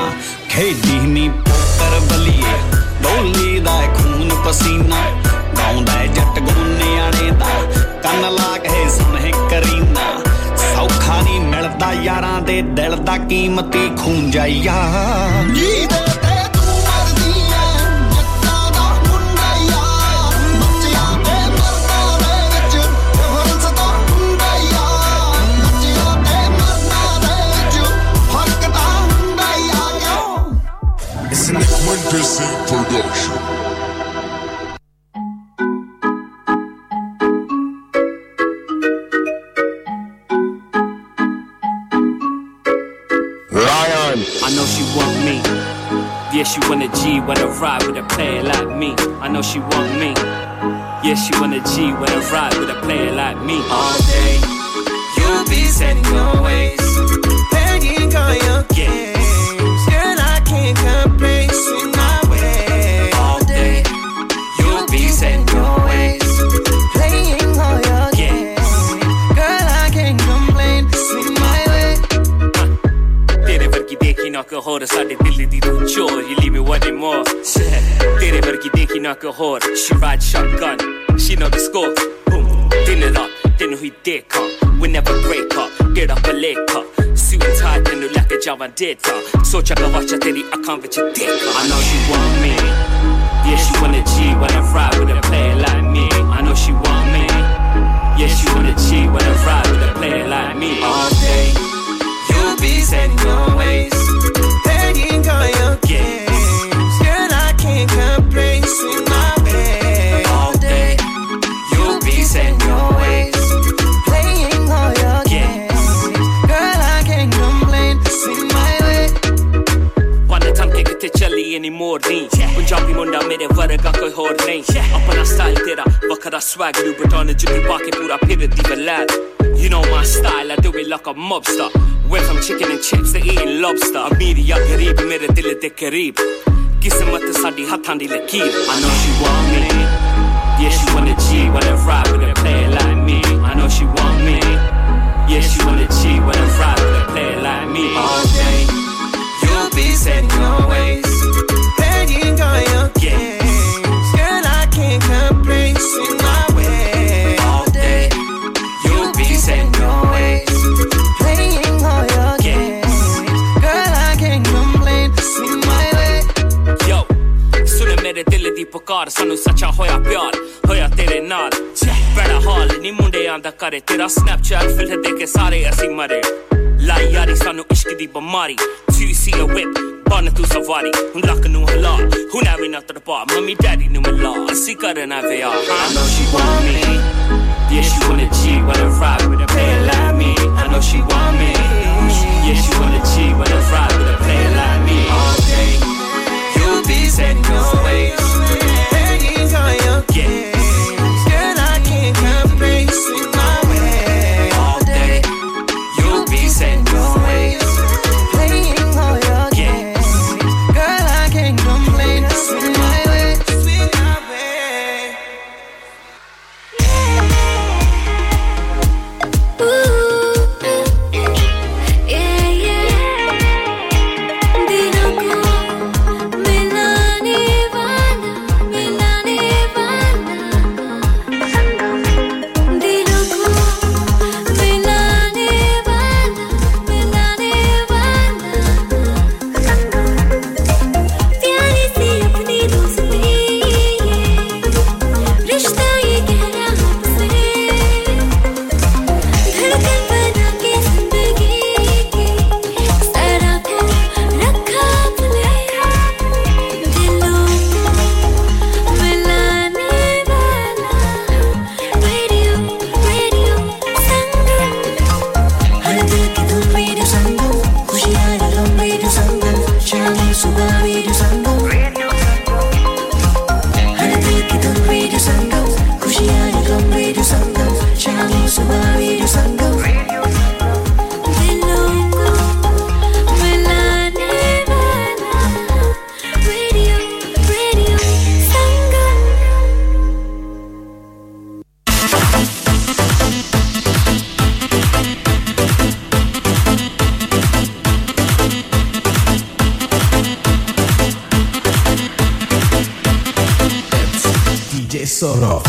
ਖੇਡੀ ਨੀ ਪੋਕਰ ਬਲੀਏ, ਡੋਲੀ ਦਾ ਏ ਖੂਨ ਪਸੀਨਾ, ਗਾਉਂਦਾ ਏ ਜੱਟ ਗੋਨਿਆਣੇ ਦਾ ਕੰਨ ਲਾ ਕੇ ਸੁਣੇ ਕਰੀਨਾ। ਸੌਖਾ ਨਹੀਂ ਮਿਲਦਾ ਯਾਰਾਂ ਦੇ ਦਿਲ ਦਾ ਕੀਮਤੀ ਖੂਨ ਜਾਈਆ। ਜੀ Wonders production. Lion. I know she want me. Yeah, she want a G, wanna ride with a player like me. I know she want me. Yeah, she want a G, wanna ride with a player like me. All ਹੋਰ ਸਾਡੇ ਦਿਲ ਦੀ ਤੂੰ ਚੋਰ you leave me wanting more ਤੇਰੇ ਵਰਗੀ ਦੇਖੀ ਨਾ ਕੋ ਹੋਰ she ride shotgun she know the score boom ਦਿਨ ਰਾਤ ਤੈਨੂੰ ਹੀ ਦੇਖਾਂ we never break up get up ਲੇਖਾ suit and tie ਤੈਨੂੰ ਲੈ ਕੇ ਜਾਵਾਂ ਡੇਟਾ ਸੋਚਾ ਗਵਾਚਾ ਤੇਰੀ ਅੱਖਾਂ ਵਿੱਚ ਦੇਖਾਂ I know she want me yeah she wanna G wanna ride with a player like me I know she want me yeah she wanna G wanna ride with a player like me all day You'll be setting your ways, playing all your games. Girl, I can't complain, ਨਹੀਂ ਆਪਣਾ style ਤੇਰਾ ਵੱਖਰਾ swag ਨੂੰ button ਜੁੱਤੀ ਪਾ ਕੇ ਪੂਰਾ ਫਿਰਦੀ ਬਲੈਦ You know my style, I do it like a mobster. Went from chicken and chips to eating lobster. ਅਮੀਰੀਆ ਗਰੀਬ ਮੇਰੇ ਦਿਲ ਦੇ ਕਰੀਬ ਕਿਸਮਤ ਸਾਡੀ ਹੱਥਾਂ ਦੀ ਲਕੀਰ I know she want me Yeah she want a G wanna ride with a player like me I know she want me Yeah she want a G wanna ride with a player like me All day You'll be setting ਦਿਲ ਦੀ ਪੁਕਾਰ ਸਾਨੂੰ ਸੱਚਾ ਹੋਇਆ ਪਿਆਰ ਹੋਇਆ ਤੇਰੇ ਨਾਲ ਬੜਾ ਹਾਲ ਨਹੀਂ ਮੁੰਡਿਆਂ ਦਾ ਕਰੇ ਤੇਰਾ ਸਨੈਪਚੈਟ ਫਿਲਟਰ ਦੇ ਕੇ ਸਾਰੇ ਅਸੀਂ ਮਰੇ ਲਾਈ ਯਾਰੀ ਸਾਨੂੰ ਇਸ਼ਕ ਦੀ ਬਿਮਾਰੀ two see a whip ਬਨ ਤੂੰ ਸਵਾਰੀ ਹੁਣ ਲੱਕ ਨੂੰ ਹਲਾ ਹੁਣ ਐਵੇਂ ਨਾ ਤੜਪਾ ਮੰਮੀ ਡੈਡੀ ਨੂੰ ਮਿਲਾ ਅਸੀਂ ਕਰਨਾ ਵਿਆਹ I know she want me Yeah she want a G wanna ride with a player like me I know she want me Yeah she want a G wanna ride with a player like me all day You'll be setting your ways, Sorof.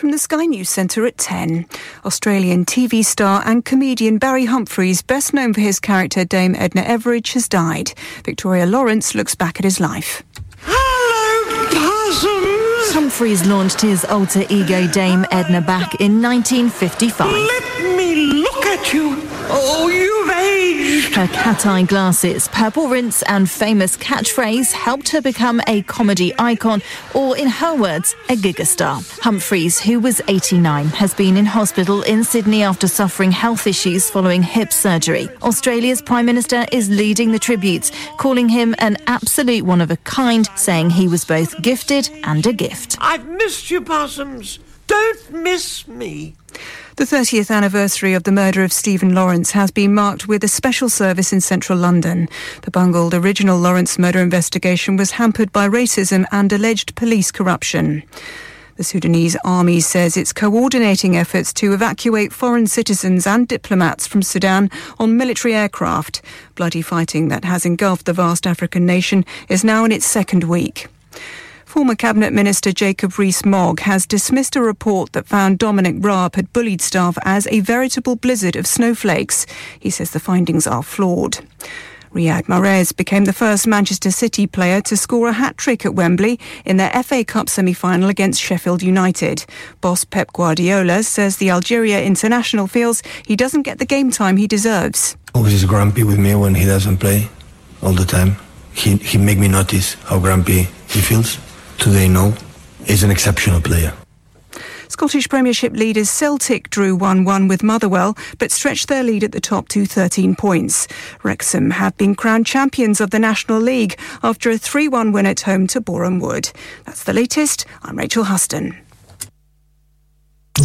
From the Sky News Centre at 10, Australian TV star and comedian Barry Humphries, best known for his character Dame Edna Everage, has died. Victoria Lawrence looks back at his life. Humphreys launched his alter ego Dame Edna back in 1955. Let me look at you. Oh, you've aged. Her cat eye glasses, purple rinse, and famous catchphrase helped her become a comedy icon, or in her words, a gigastar. Humphreys, who was 89, has been in hospital in Sydney after suffering health issues following hip surgery. Australia's Prime Minister is leading the tributes, calling him an absolute one of a kind, saying he was both gifted and a gift. I've missed you, Possums. Don't miss me. The 30th anniversary of the murder of Stephen Lawrence has been marked with a special service in central London. The bungled original Lawrence murder investigation was hampered by racism and alleged police corruption. The Sudanese army says it's coordinating efforts to evacuate foreign citizens and diplomats from Sudan on military aircraft. Bloody fighting that has engulfed the vast African nation is now in its second week. Former Cabinet Minister Jacob Rees-Mogg has dismissed a report that found Dominic Raab had bullied staff as a veritable blizzard of snowflakes. He says the findings are flawed. Riyad Mahrez became the first Manchester City player to score a hat-trick at Wembley in their FA Cup semi-final against Sheffield United. Boss Pep Guardiola says the Algeria international feels he doesn't get the game time he deserves. Always is grumpy with me when he doesn't play all the time. He he make me notice how grumpy he feels. Today, know, is an exceptional player. Scottish Premiership leaders Celtic drew 1-1 with Motherwell, but stretched their lead at the top to 13 points. Wrexham have been crowned champions of the National League after a 3-1 win at home to Boreham Wood. That's the latest. I'm Rachel Huston.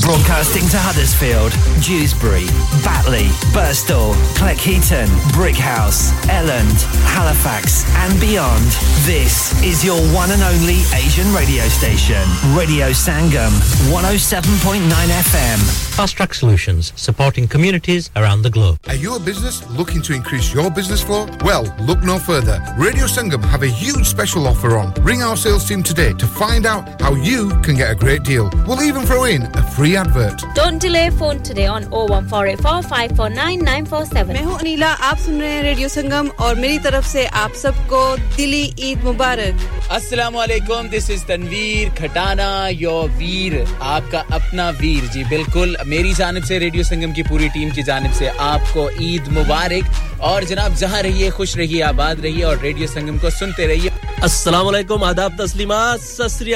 Broadcasting to Huddersfield, Dewsbury, Batley, Burstall, Cleckheaton, Brickhouse, Elland, Halifax, and beyond. This is your one and only Asian radio station, Radio Sangam, 107.9 FM. Fast Track Solutions, supporting communities around the globe. Are you a business looking to increase your business flow? Well, look no further. Radio Sangam have a huge special offer on. Ring our sales team today to find out how you can get a great deal. We'll even throw in a free advert. Don't delay phone today on 01484 549 947. मैं हूँ अनीला आप सुन रहे हैं radio संगम और मेरी तरफ़ से आप सबको दिली ईद मुबारक। अस्सलाम वालेकुम this is Tanveer Khatana your Veer आपका अपना वीर जी बिल्कुल मेरी जानब से रेडियो संगम की पूरी टीम की जानब से आपको ईद मुबारक। और जनाब जहाँ रहिए खुश रहिए आबाद रहिए और रेडियो संगम को सुनते रहिए। अस्सलाम वालेकुम आदाब तस्लीमात सत श्री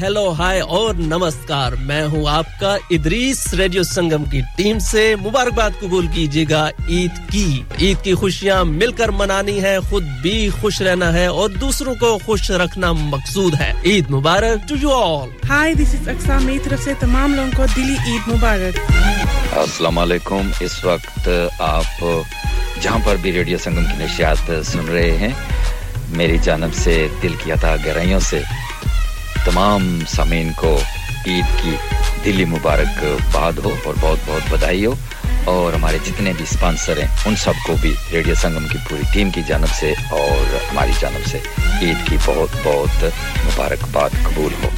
हेलो हाय और नमस्कार। मैं हूँ आपका इदरीस रेडियो संगम की टीम से मुबारकबाद कबूल कीजिएगा ईद की। ईद की खुशियाँ मिलकर मनानी है खुद भी खुश रहना है और दूसरों को खुश रखना मकसूद है। ईद मुबारक to you all hi this is Aqsa मेरी तरफ़ से तमाम लोगों को दिली ईद मुबारक। अस्सलाम वालेकुम इस वक्त आप जहाँ पर भी रेडियो संगम की नशियात सुन रहे हैं मेरी जानब से दिल की अता गहराइयों से तमाम सामीन को ईद की दिली मुबारकबाद हो और बहुत बहुत बधाई हो। और हमारे जितने भी स्पॉन्सर हैं, उन सबको भी रेडियो संगम की पूरी टीम की जानब से और हमारी जानब से ईद की बहुत बहुत मुबारकबाद कबूल हो।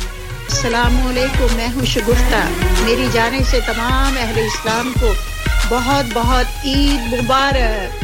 असलकुम मैं हूँ शगुफ्ता। मेरी जाने से तमाम अहले इस्लाम को बहुत बहुत ईद मुबारक।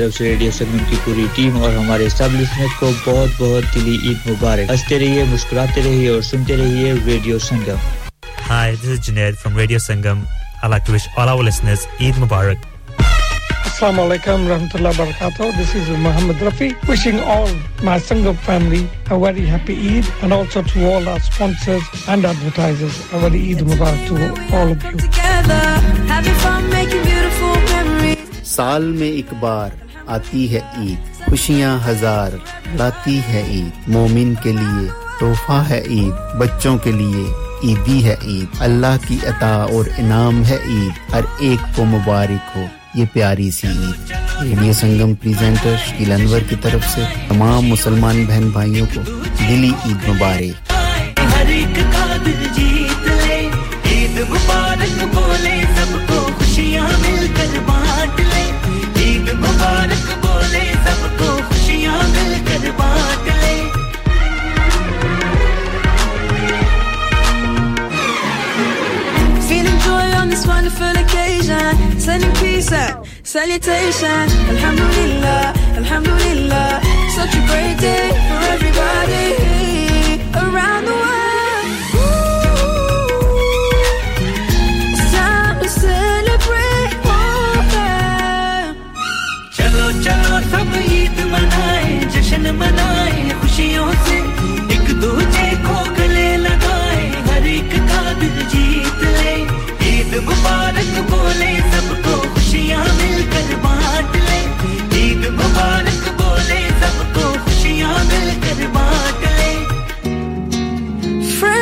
तरफ से रेडियो संगम की पूरी टीम और हमारे सब लिसनर्स को बहुत बहुत दिली ईद मुबारक हंसते रहिए मुस्कुराते रहिए और सुनते रहिए radio Sangam Hi, this is Junaid from Radio Sangam. I'd like to wish all our listeners Eid Mubarak. Assalamu alaikum rahmatullah barakatuh. This is Muhammad Rafi wishing all my Sangam family a very happy Eid and also to all our sponsors and advertisers a very Eid Mubarak to all of you. साल में एक बार आती है ईद खुशियाँ हज़ार लाती है ईद मोमिन के लिए तोहफा है ईद बच्चों के लिए ईदी है ईद अल्लाह की अता और इनाम है ईद हर एक को मुबारक हो ये प्यारी सी ईद रेडियो संगम प्रेजेंटर शकील अनवर की तरफ़ से तमाम मुसलमान बहन भाइयों को दिली ईद मुबारक। This wonderful occasion. Sending peace out, salutation. Alhamdulillah, Alhamdulillah. Such a great day for everybody around the world.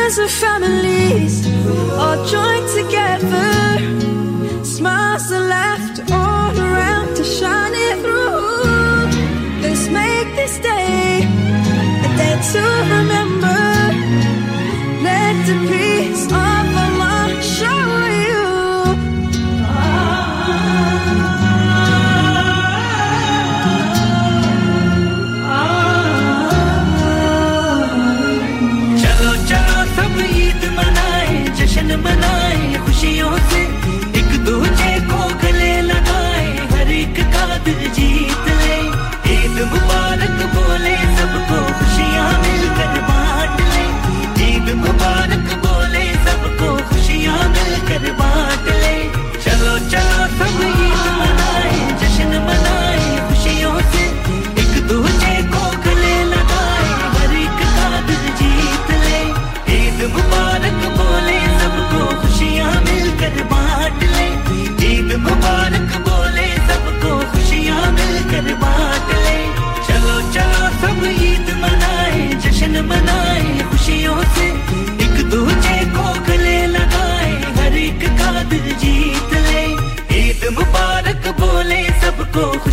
Friends and families all joined together. Smiles are left all around to shine it through. Let's make this day a day to remember. Let the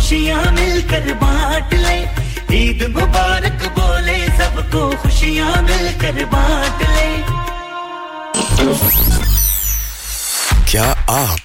खुशियाँ मिलकर बांट ले। ईद मुबारक बोले सबको खुशियाँ मिलकर बांट ले। क्या आप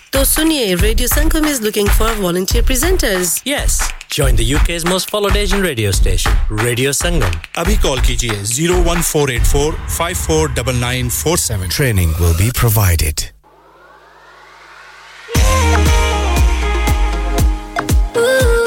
तो सुनिए radio Sangam is looking for volunteer presenters Yes, join the UK's most followed Asian radio station, Radio Sangam. अभी कॉल कीजिए 01484 549947 Training will be provided. दिलों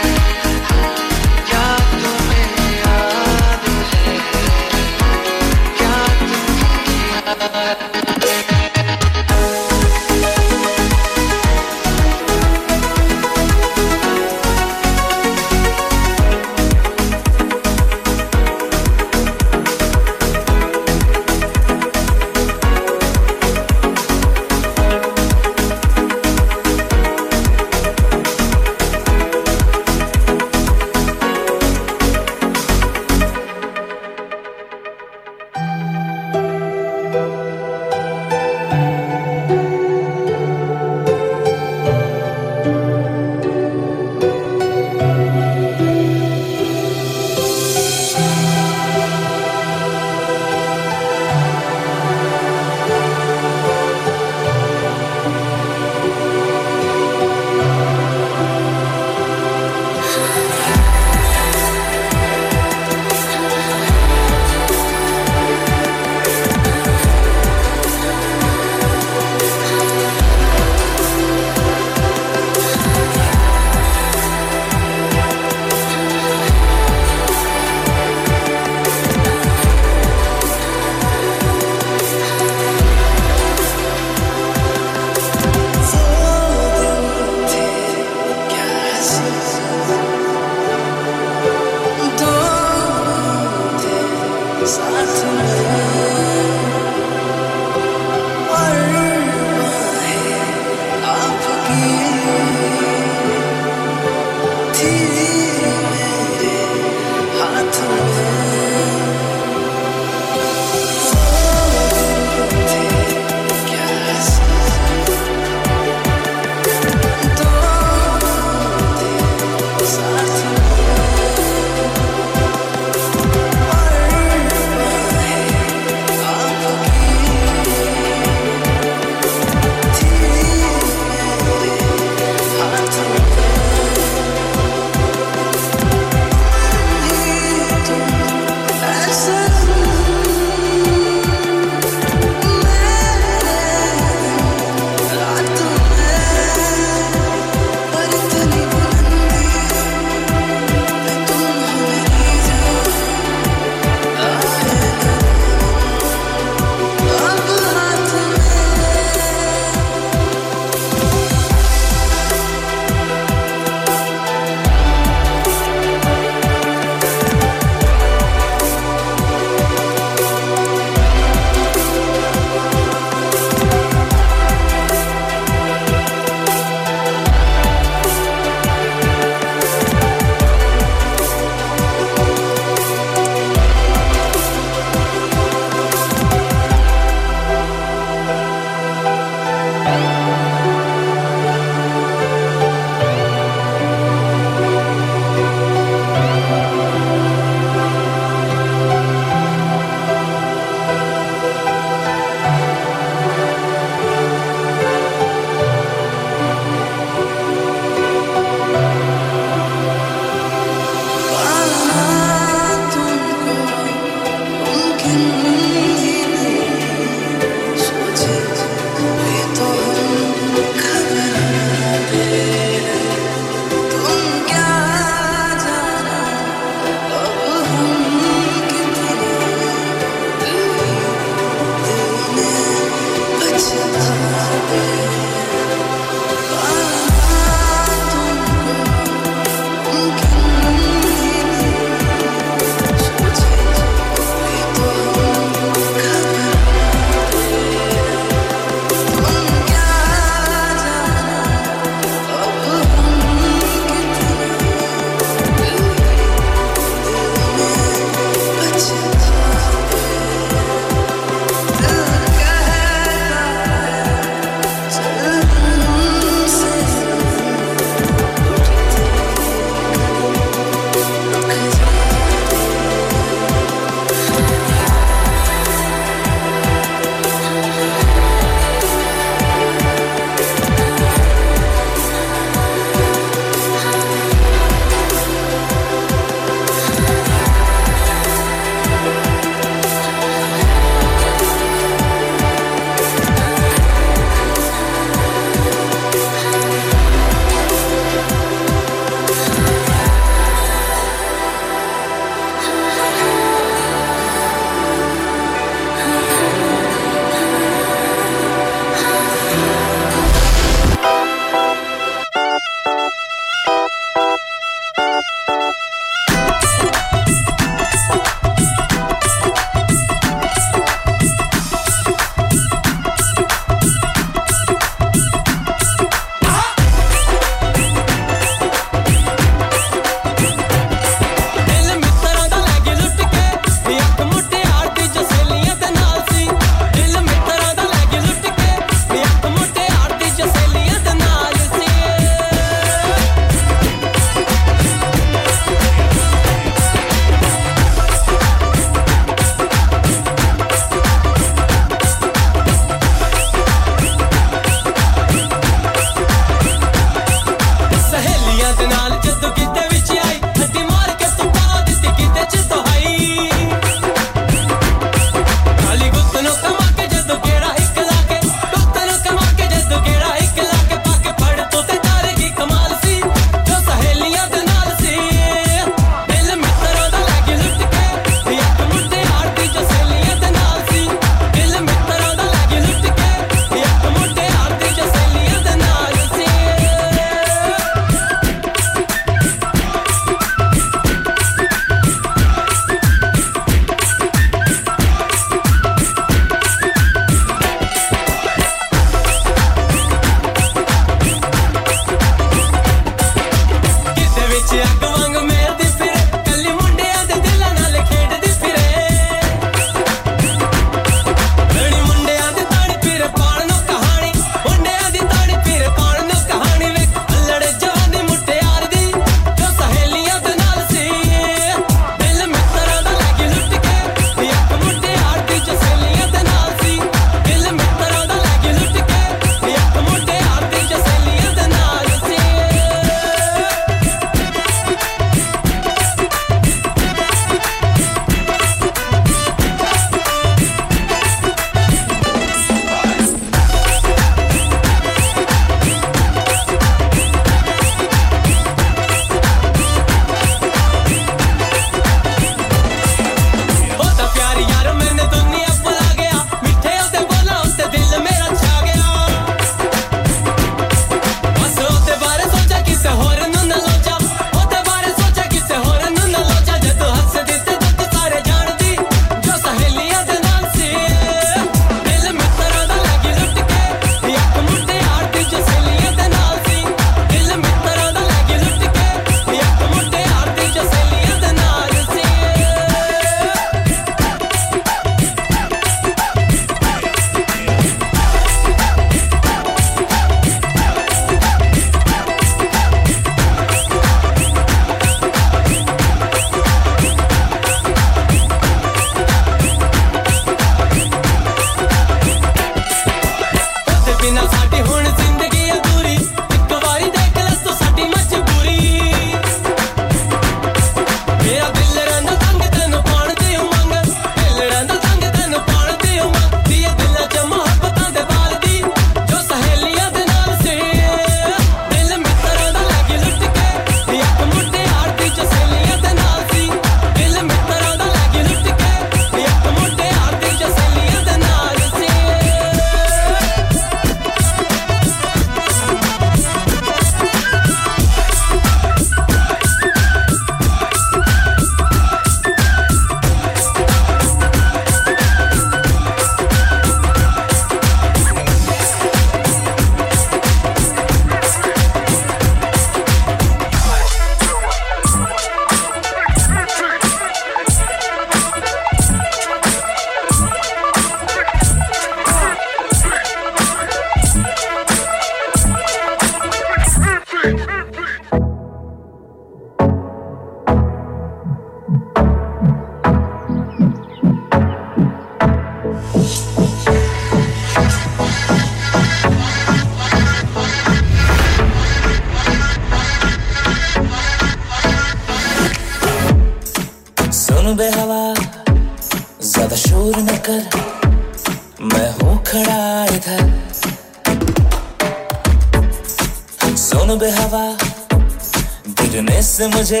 से मुझे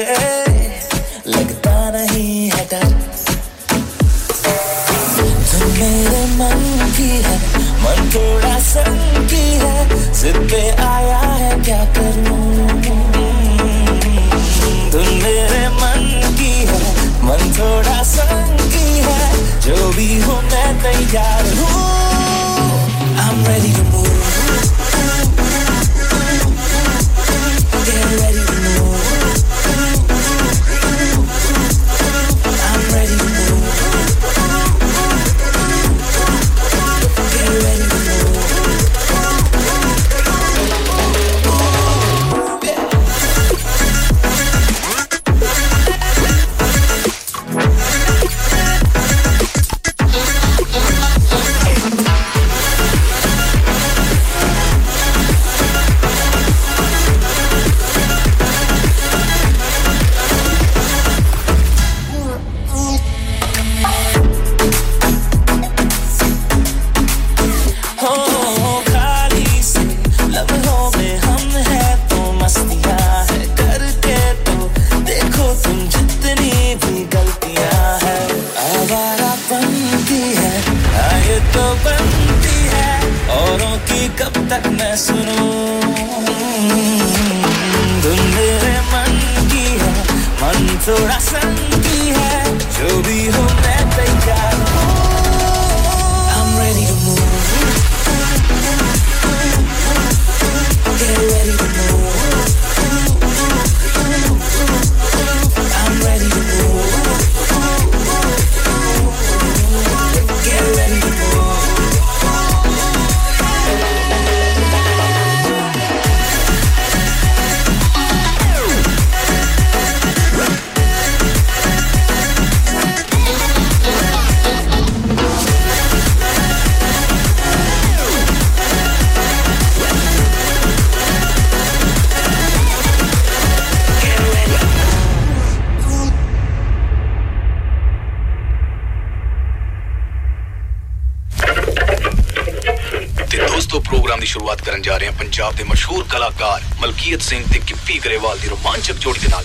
ਗਰੇਵਾਲ ਦੀ ਰੋਮਾਂਚਕ ਜੋੜੀ ਦੇ ਨਾਲ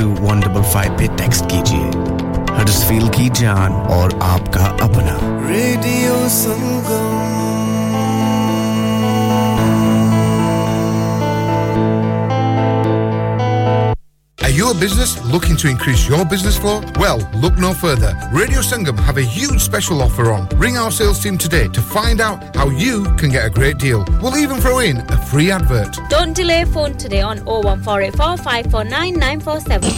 टू वन डबल फाइव पे टेक्स्ट कीजिए हडसफील की जान और business looking to increase your business flow? Well, look no further. Radio Sangam have a huge special offer on. Ring our sales team today to find out how you can get a great deal. We'll even throw in a free advert. Don't delay phone today on 01484 549 947.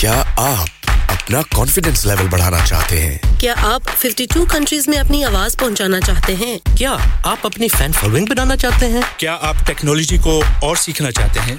क्या आप अपना confidence level बढ़ाना चाहते हैं क्या आप 52 countries में अपनी आवाज पहुंचाना चाहते हैं क्या आप अपनी फैन फॉलोइंग बनाना चाहते हैं क्या आप टेक्नोलॉजी को और सीखना चाहते हैं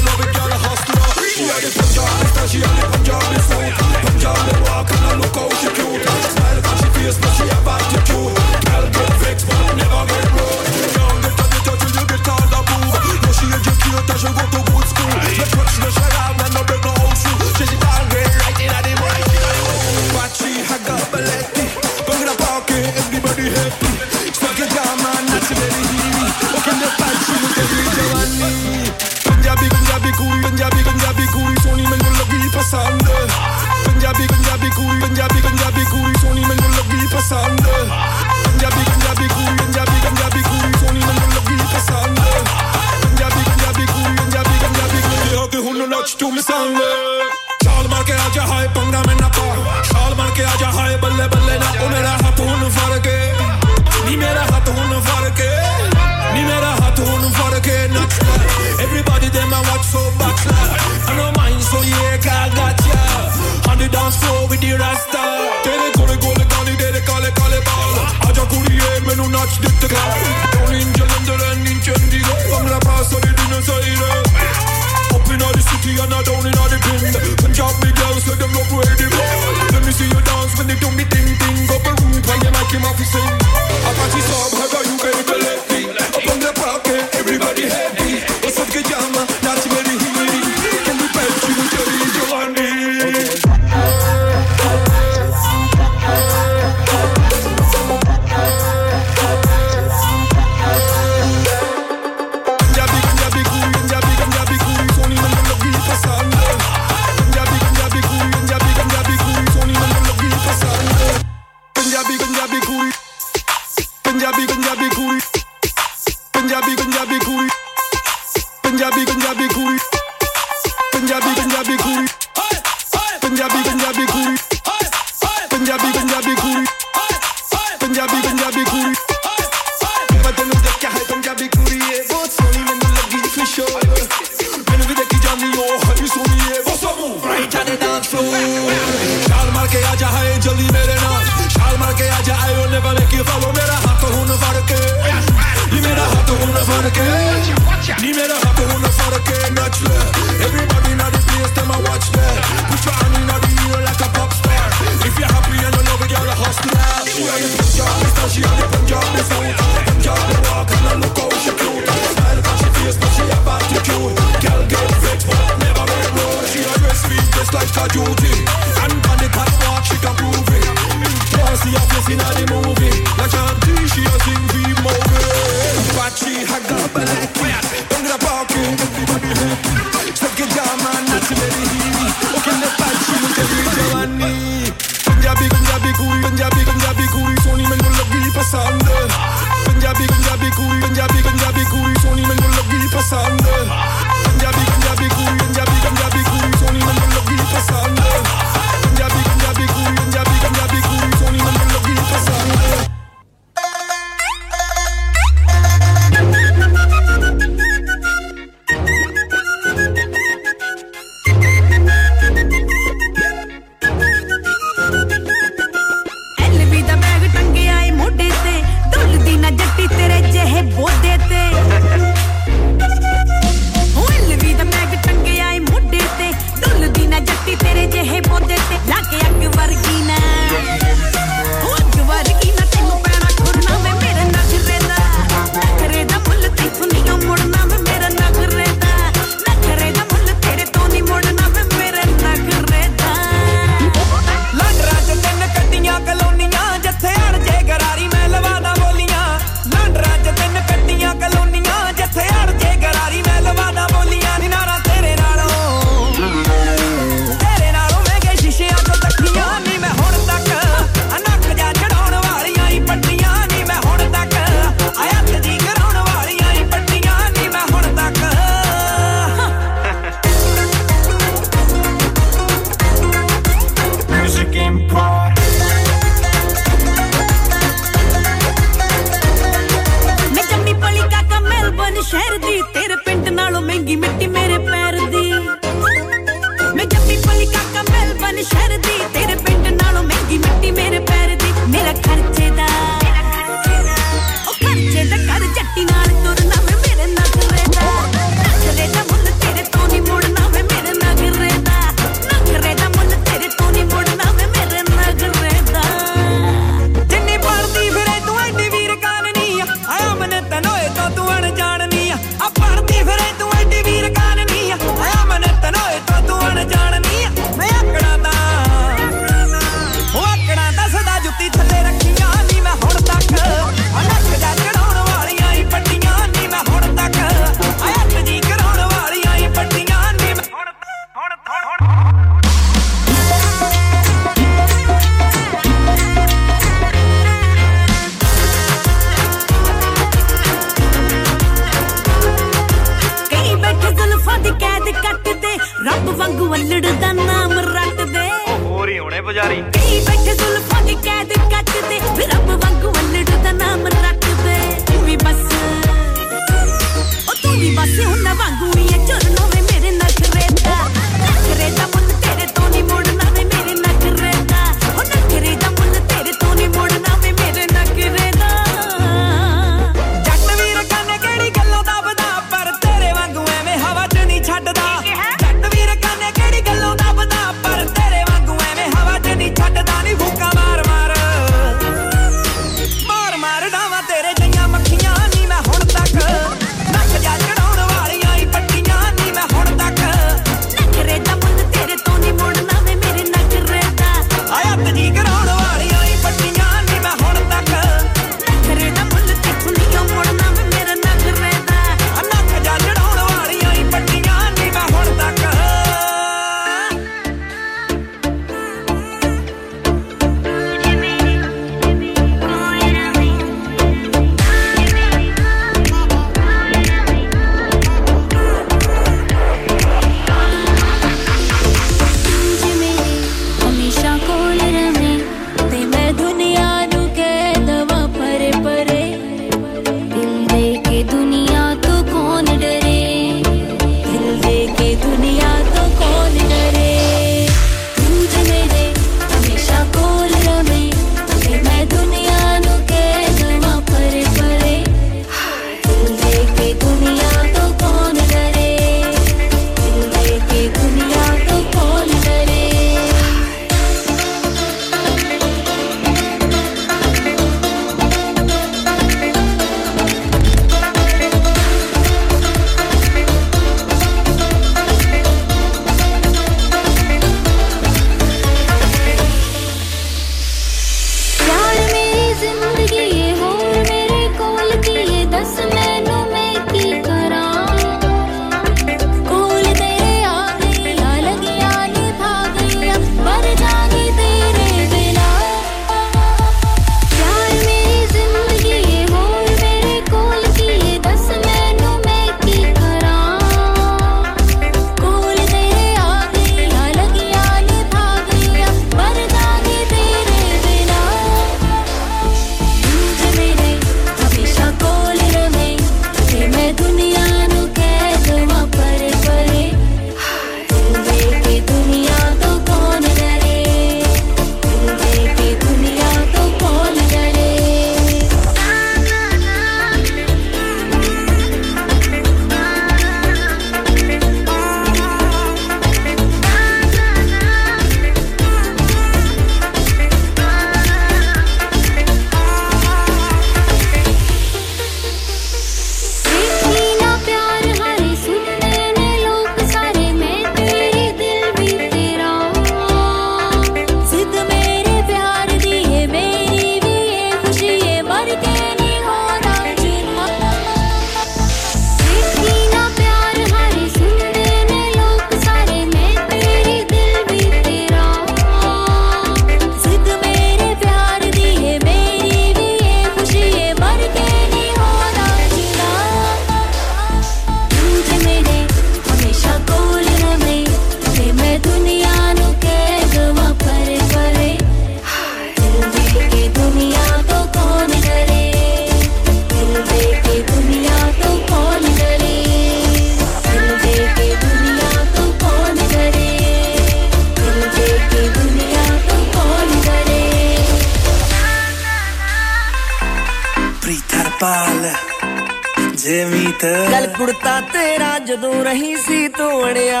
ਕੁੜਤਾ ਤੇਰਾ ਜਦੋਂ ਰਹੀ ਸੀ ਤੋੜਿਆ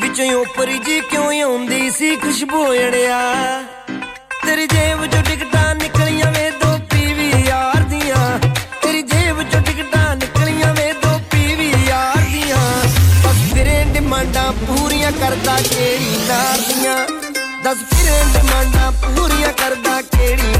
ਵਿੱਚੋਂ ਉੱਪਰ ਜੀ ਕਿਉਂ ਆਉਂਦੀ ਸੀ ਖੁਸ਼ਬੂ ਅੜਿਆ ਤੇਰੀ ਜੇਬ ਚੋਂ ਟਿਕਟਾਂ ਨਿਕਲੀਆਂ ਵੇ ਦੋ ਪੀਵੀ ਯਾਰ ਦੀਆਂ। ਤੇਰੀ ਜੇਬ ਚੋਂ ਟਿਕਟਾਂ ਨਿਕਲੀਆਂ ਵੇ ਦੋ ਪੀਵੀ ਯਾਰ ਦੀਆਂ। ਬਸ ਫਿਰੇ ਡਿਮਾਂਡਾਂ ਪੂਰੀਆਂ ਕਰਦਾ ਕਿਹੜੀ ਨਾਰ ਦੀਆਂ। ਦਸ ਫਿਰੇ ਡਿਮਾਂਡਾਂ ਪੂਰੀਆਂ ਕਰਦਾ ਕਿਹੜੀ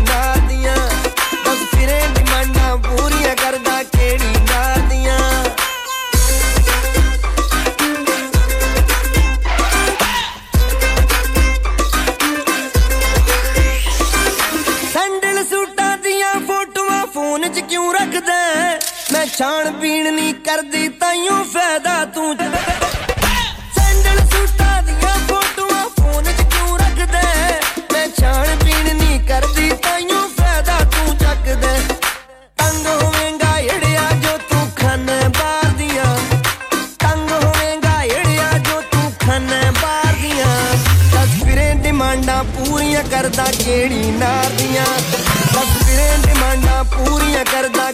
ਛਾਣ ਪੀਣ ਨਹੀਂ ਕਰਦੀ ਤਾਈਓ ਫਾਇਦਾ ਤੂੰ ਸੈਂਡਲ ਸੂਟਾਂ ਦੀਆਂ ਫੋਟੋਆਂ ਫੋਨ 'ਚ ਕਿਉਂ ਰੱਖਦਾ ਹੈ? ਮੈਂ ਛਾਣ ਪੀਣ ਨਹੀਂ ਕਰਦੀ ਤਾਈਓ ਫਾਇਦਾ ਤੂੰ ਚੱਕਦਾ ਹੈ। ਤੰਗ ਹੋਵੇਂਗਾ ਏੜਿਆ ਜੋ ਤੂੰ ਖਾਨਾ ਬਾਹਰ ਦੀਆਂ ਤੰਗ ਹੋਵੇਂਗਾ ਏੜਿਆ ਜੋ ਤੂੰ ਖਾਨਾ ਬਾਹਰ ਦੀਆਂ ਦਸ ਫਿਰੇ ਡਿਮਾਂਡਾਂ ਪੂਰੀਆਂ ਕਰਦਾ ਕਿਹੜੀ ਨਾਰ ਦੀਆਂ ਦਸ ਫਿਰੇ ਡਿਮਾਂਡਾਂ ਪੂਰੀਆਂ ਕਰਦਾ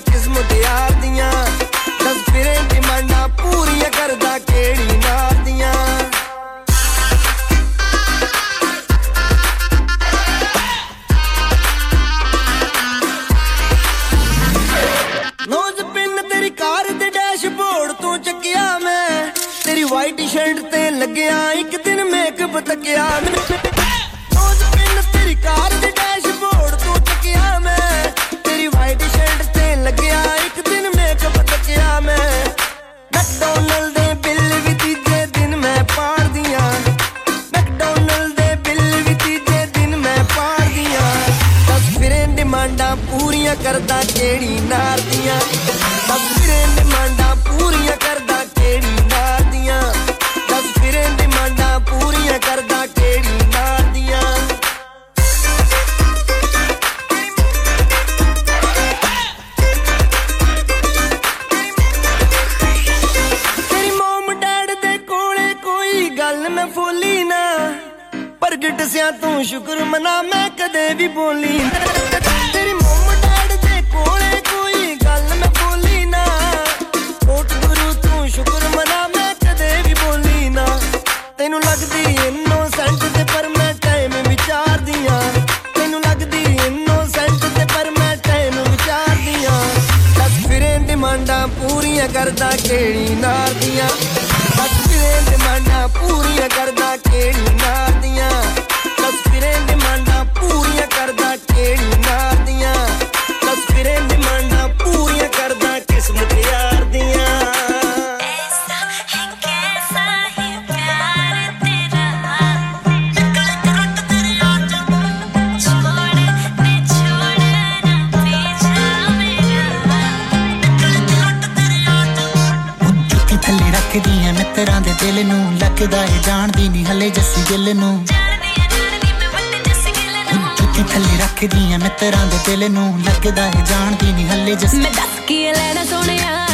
ਜਾਣਦੀ ਨਹੀਂ ਹਲੇ ਜੱਸੀ ਮੈਂ ਦੱਸ ਕੀ ਲੈਣਾ ਸੋਹਣਿਆ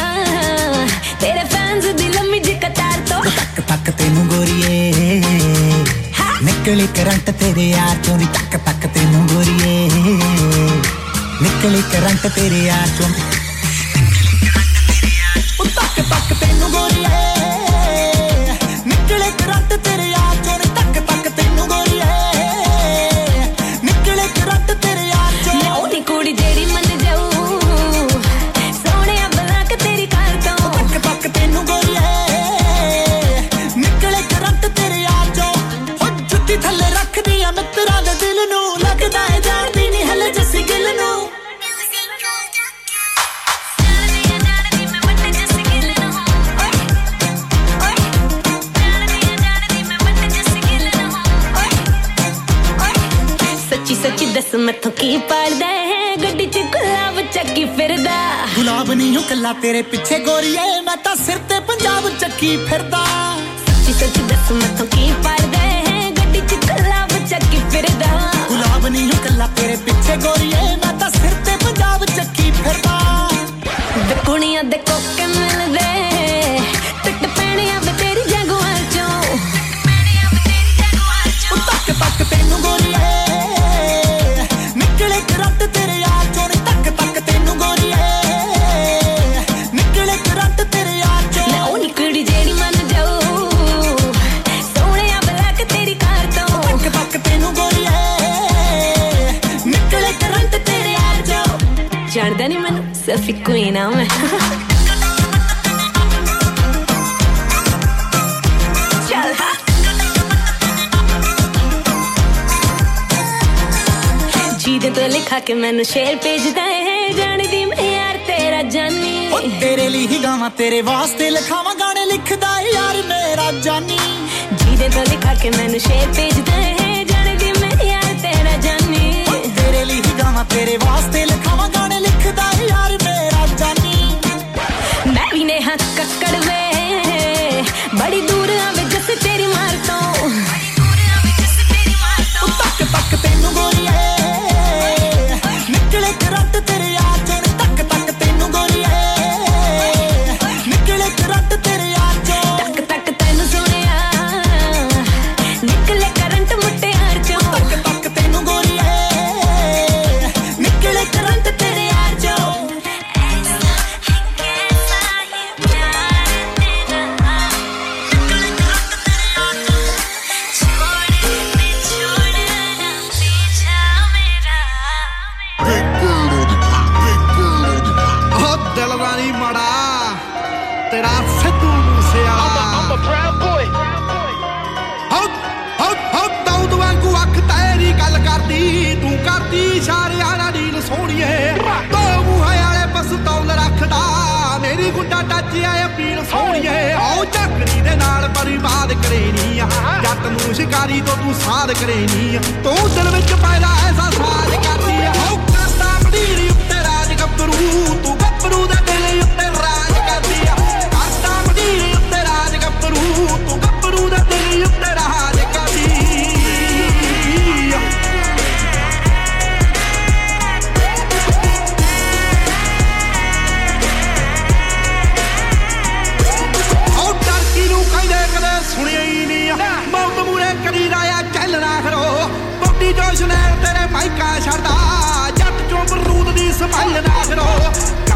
ਤੇਰੇ ਫੈਨਸ ਦੀ ਲੰਮੀ ਜਿਹੀ ਕਤਾਰ ਤੋਂ ਤੱਕ ਤੱਕ ਤੈਨੂੰ ਗੋਰੀਏ ਨਿਕਲੀ ਕਰੰਟ ਤੇਰੇ ਯਾਰ ਚੋਂ ਨੀ ਤੱਕ ਤੱਕ ਤੈਨੂੰ ਗੋਰੀਏ ਨਿਕਲੀ ਕਰੰਟ ਤੇਰੇ ਯਾਰ ਚੋਂ ਉਹ ਤੱਕ ਤੱਕ ਤੈਨੂੰ ਗੋਰੀਏ ਨਿਕਲੇ ਕਰੰਟ ਤੇਰੇ ਯਾਰ ਚੋਂ ਨੀ ਤੱਕ ਤੱਕ ਕੀ ਪੜਦਾ ਹੈ ਗੱਡੀ 'ਚ ਗੁਲਾਬ ਚੱਕੀ ਫਿਰਦਾ। ਗੁਲਾਬ ਨਹੀਂ ਹੂੰ ਕੱਲਾ ਤੇਰੇ ਪਿੱਛੇ ਗੋਰੀਏ ਮੈਂ ਤਾਂ ਸਿਰ ਤੇ ਪੰਜਾਬ ਚੱਕੀ ਫਿਰਦਾ। ਸੱਚੀ ਸੱਚੀ ਦੱਸ ਮੈਥੋਂ ਕੀ ਪੜਦਾ ਹੈ ਗੱਡੀ 'ਚ ਗੁਲਾਬ ਚੱਕੀ ਫਿਰਦਾ। ਗੁਲਾਬ ਨਹੀਂ ਹੂੰ ਕੱਲਾ ਤੇਰੇ ਪਿੱਛੇ ਗੋਰੀਏ ਮੈਂ ਤਾਂ ਸਿਰ ਤੇ ਪੰਜਾਬ ਚੱਕੀ ਫਿਰਦਾ। ਵੇ ਕੁੜੀਆਂ ਦੇ ਕੋਕੇ ਮਿਲਦੇ ਟੁੱਟ ਪੈਣੀਆਂ ਵੇ ਤੇਰੀ ਜਗਵਾਰ ਚੋਂ। ਉਹ ਗੋਰੀਏ ਨਿਕਲੇ ਕਰੰਟ ਤੇਰੇ ਯਾਰ ਚੋਂ ਤੱਕ ਤੱਕ ਤੈਨੂੰ sexy queen, I'm. जीदे तो लिखा के मैंने शेर भेज दे जाने दी मैं यार तेरा जानी। ओ तेरे लिए ही गावा तेरे वास्ते लिखावा गाने लिखदा है यार मेरा जानी। जीदे तो लिखा के मैंने शेर भेज दे जाने दी मैं यार तेरा जानी। ओ तेरे लिए ही गावा तेरे वास्ते लिखावा गाने ਰੱਖਦਾ ਯਾਰ ਮੇਰਾ ਜਾਨੀ ਮੈਂ ਵੀ ਨੇ ਹੱਥ ਕੱਕੜ ਵੇ ਬੜੀ ਦੂਰ ਆਵੇ ਜਸ ਤੇਰੀ ਮਾਰ ਤੋਂ ਬੜੀ ਦੂਰ ਆਵੇ ਜਸ ਤੇਰੀ ਮਾਰ ਤੋਂ ਪੱਕ ਪੱਕ ਤੈਨੂੰ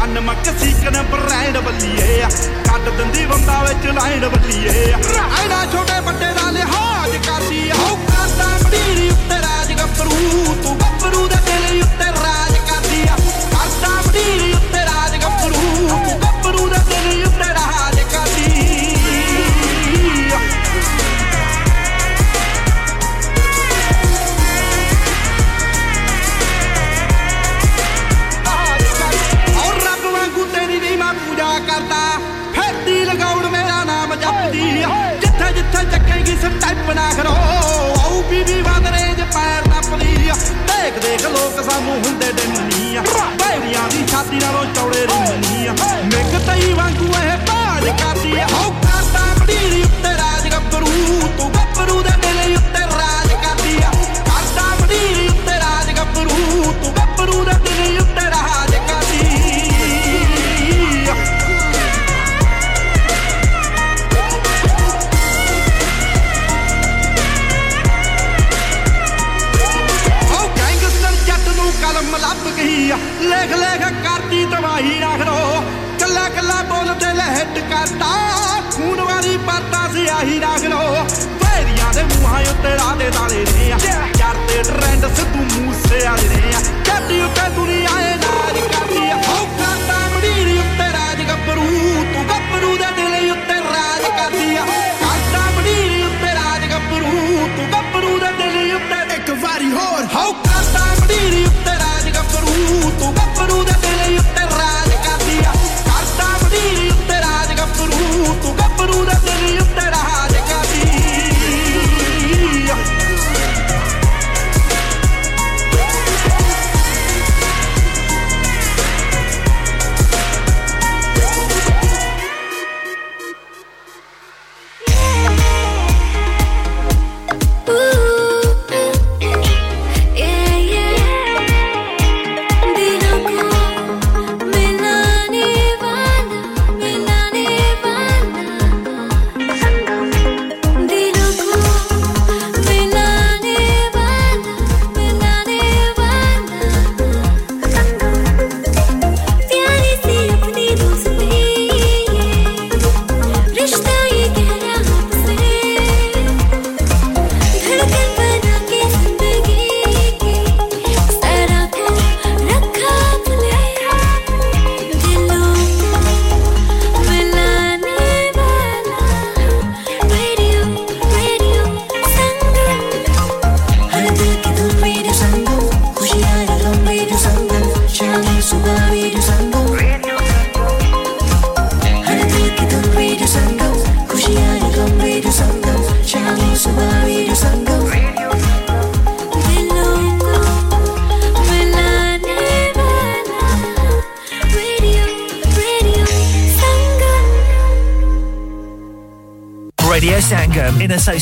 ਅਨਮਕ ਸੀਕਣ ਬ੍ਰੈਂਡ ਬੱਲੀਏ ਕੱਢ ਦਿੰਦੀ ਬੰਦਾ ਵਿੱਚ ਲਾਈਨ ਬੱਲੀਏ ਐਨਾ ਛੋਟੇ ਵੱਡੇ ਦਾ ਲਿਹਾਜ਼ ਕਰਦੀ ਆ। ਉਹ ਕਰਦਾ ਢੀਰੀ ਉੱਤੇ ਰਾਜ ਗੱਭਰੂ, ਤੂੰ ਗੱਭਰੂ ਦੇ ਦਿਲ ਉੱਤੇ ਰਹਿੰਦੀਆਂ ਕੁੜੀਆਂ ਦੀ ਛਾਤੀ ਨਾਲੋਂ ਚੌੜੇ ਰਹਿੰਦੀਆਂ। ਮਿੱਕ ਤਈ ਵਾਂਗੂ ਇਹ ਬਾਜ ਕਰਦੀ ਆ। ਤੇ ਰਾਦੇ ਨਾਲੇ ਨੇ ਯਾਰ ਤੇ ਟ੍ਰੈਂਡ ਸਿੱਧੂ ਮੂਸੇ ਵਾਲੇ ਨੇ ਆ। ਚੱਡੀ ਉੱਤੇ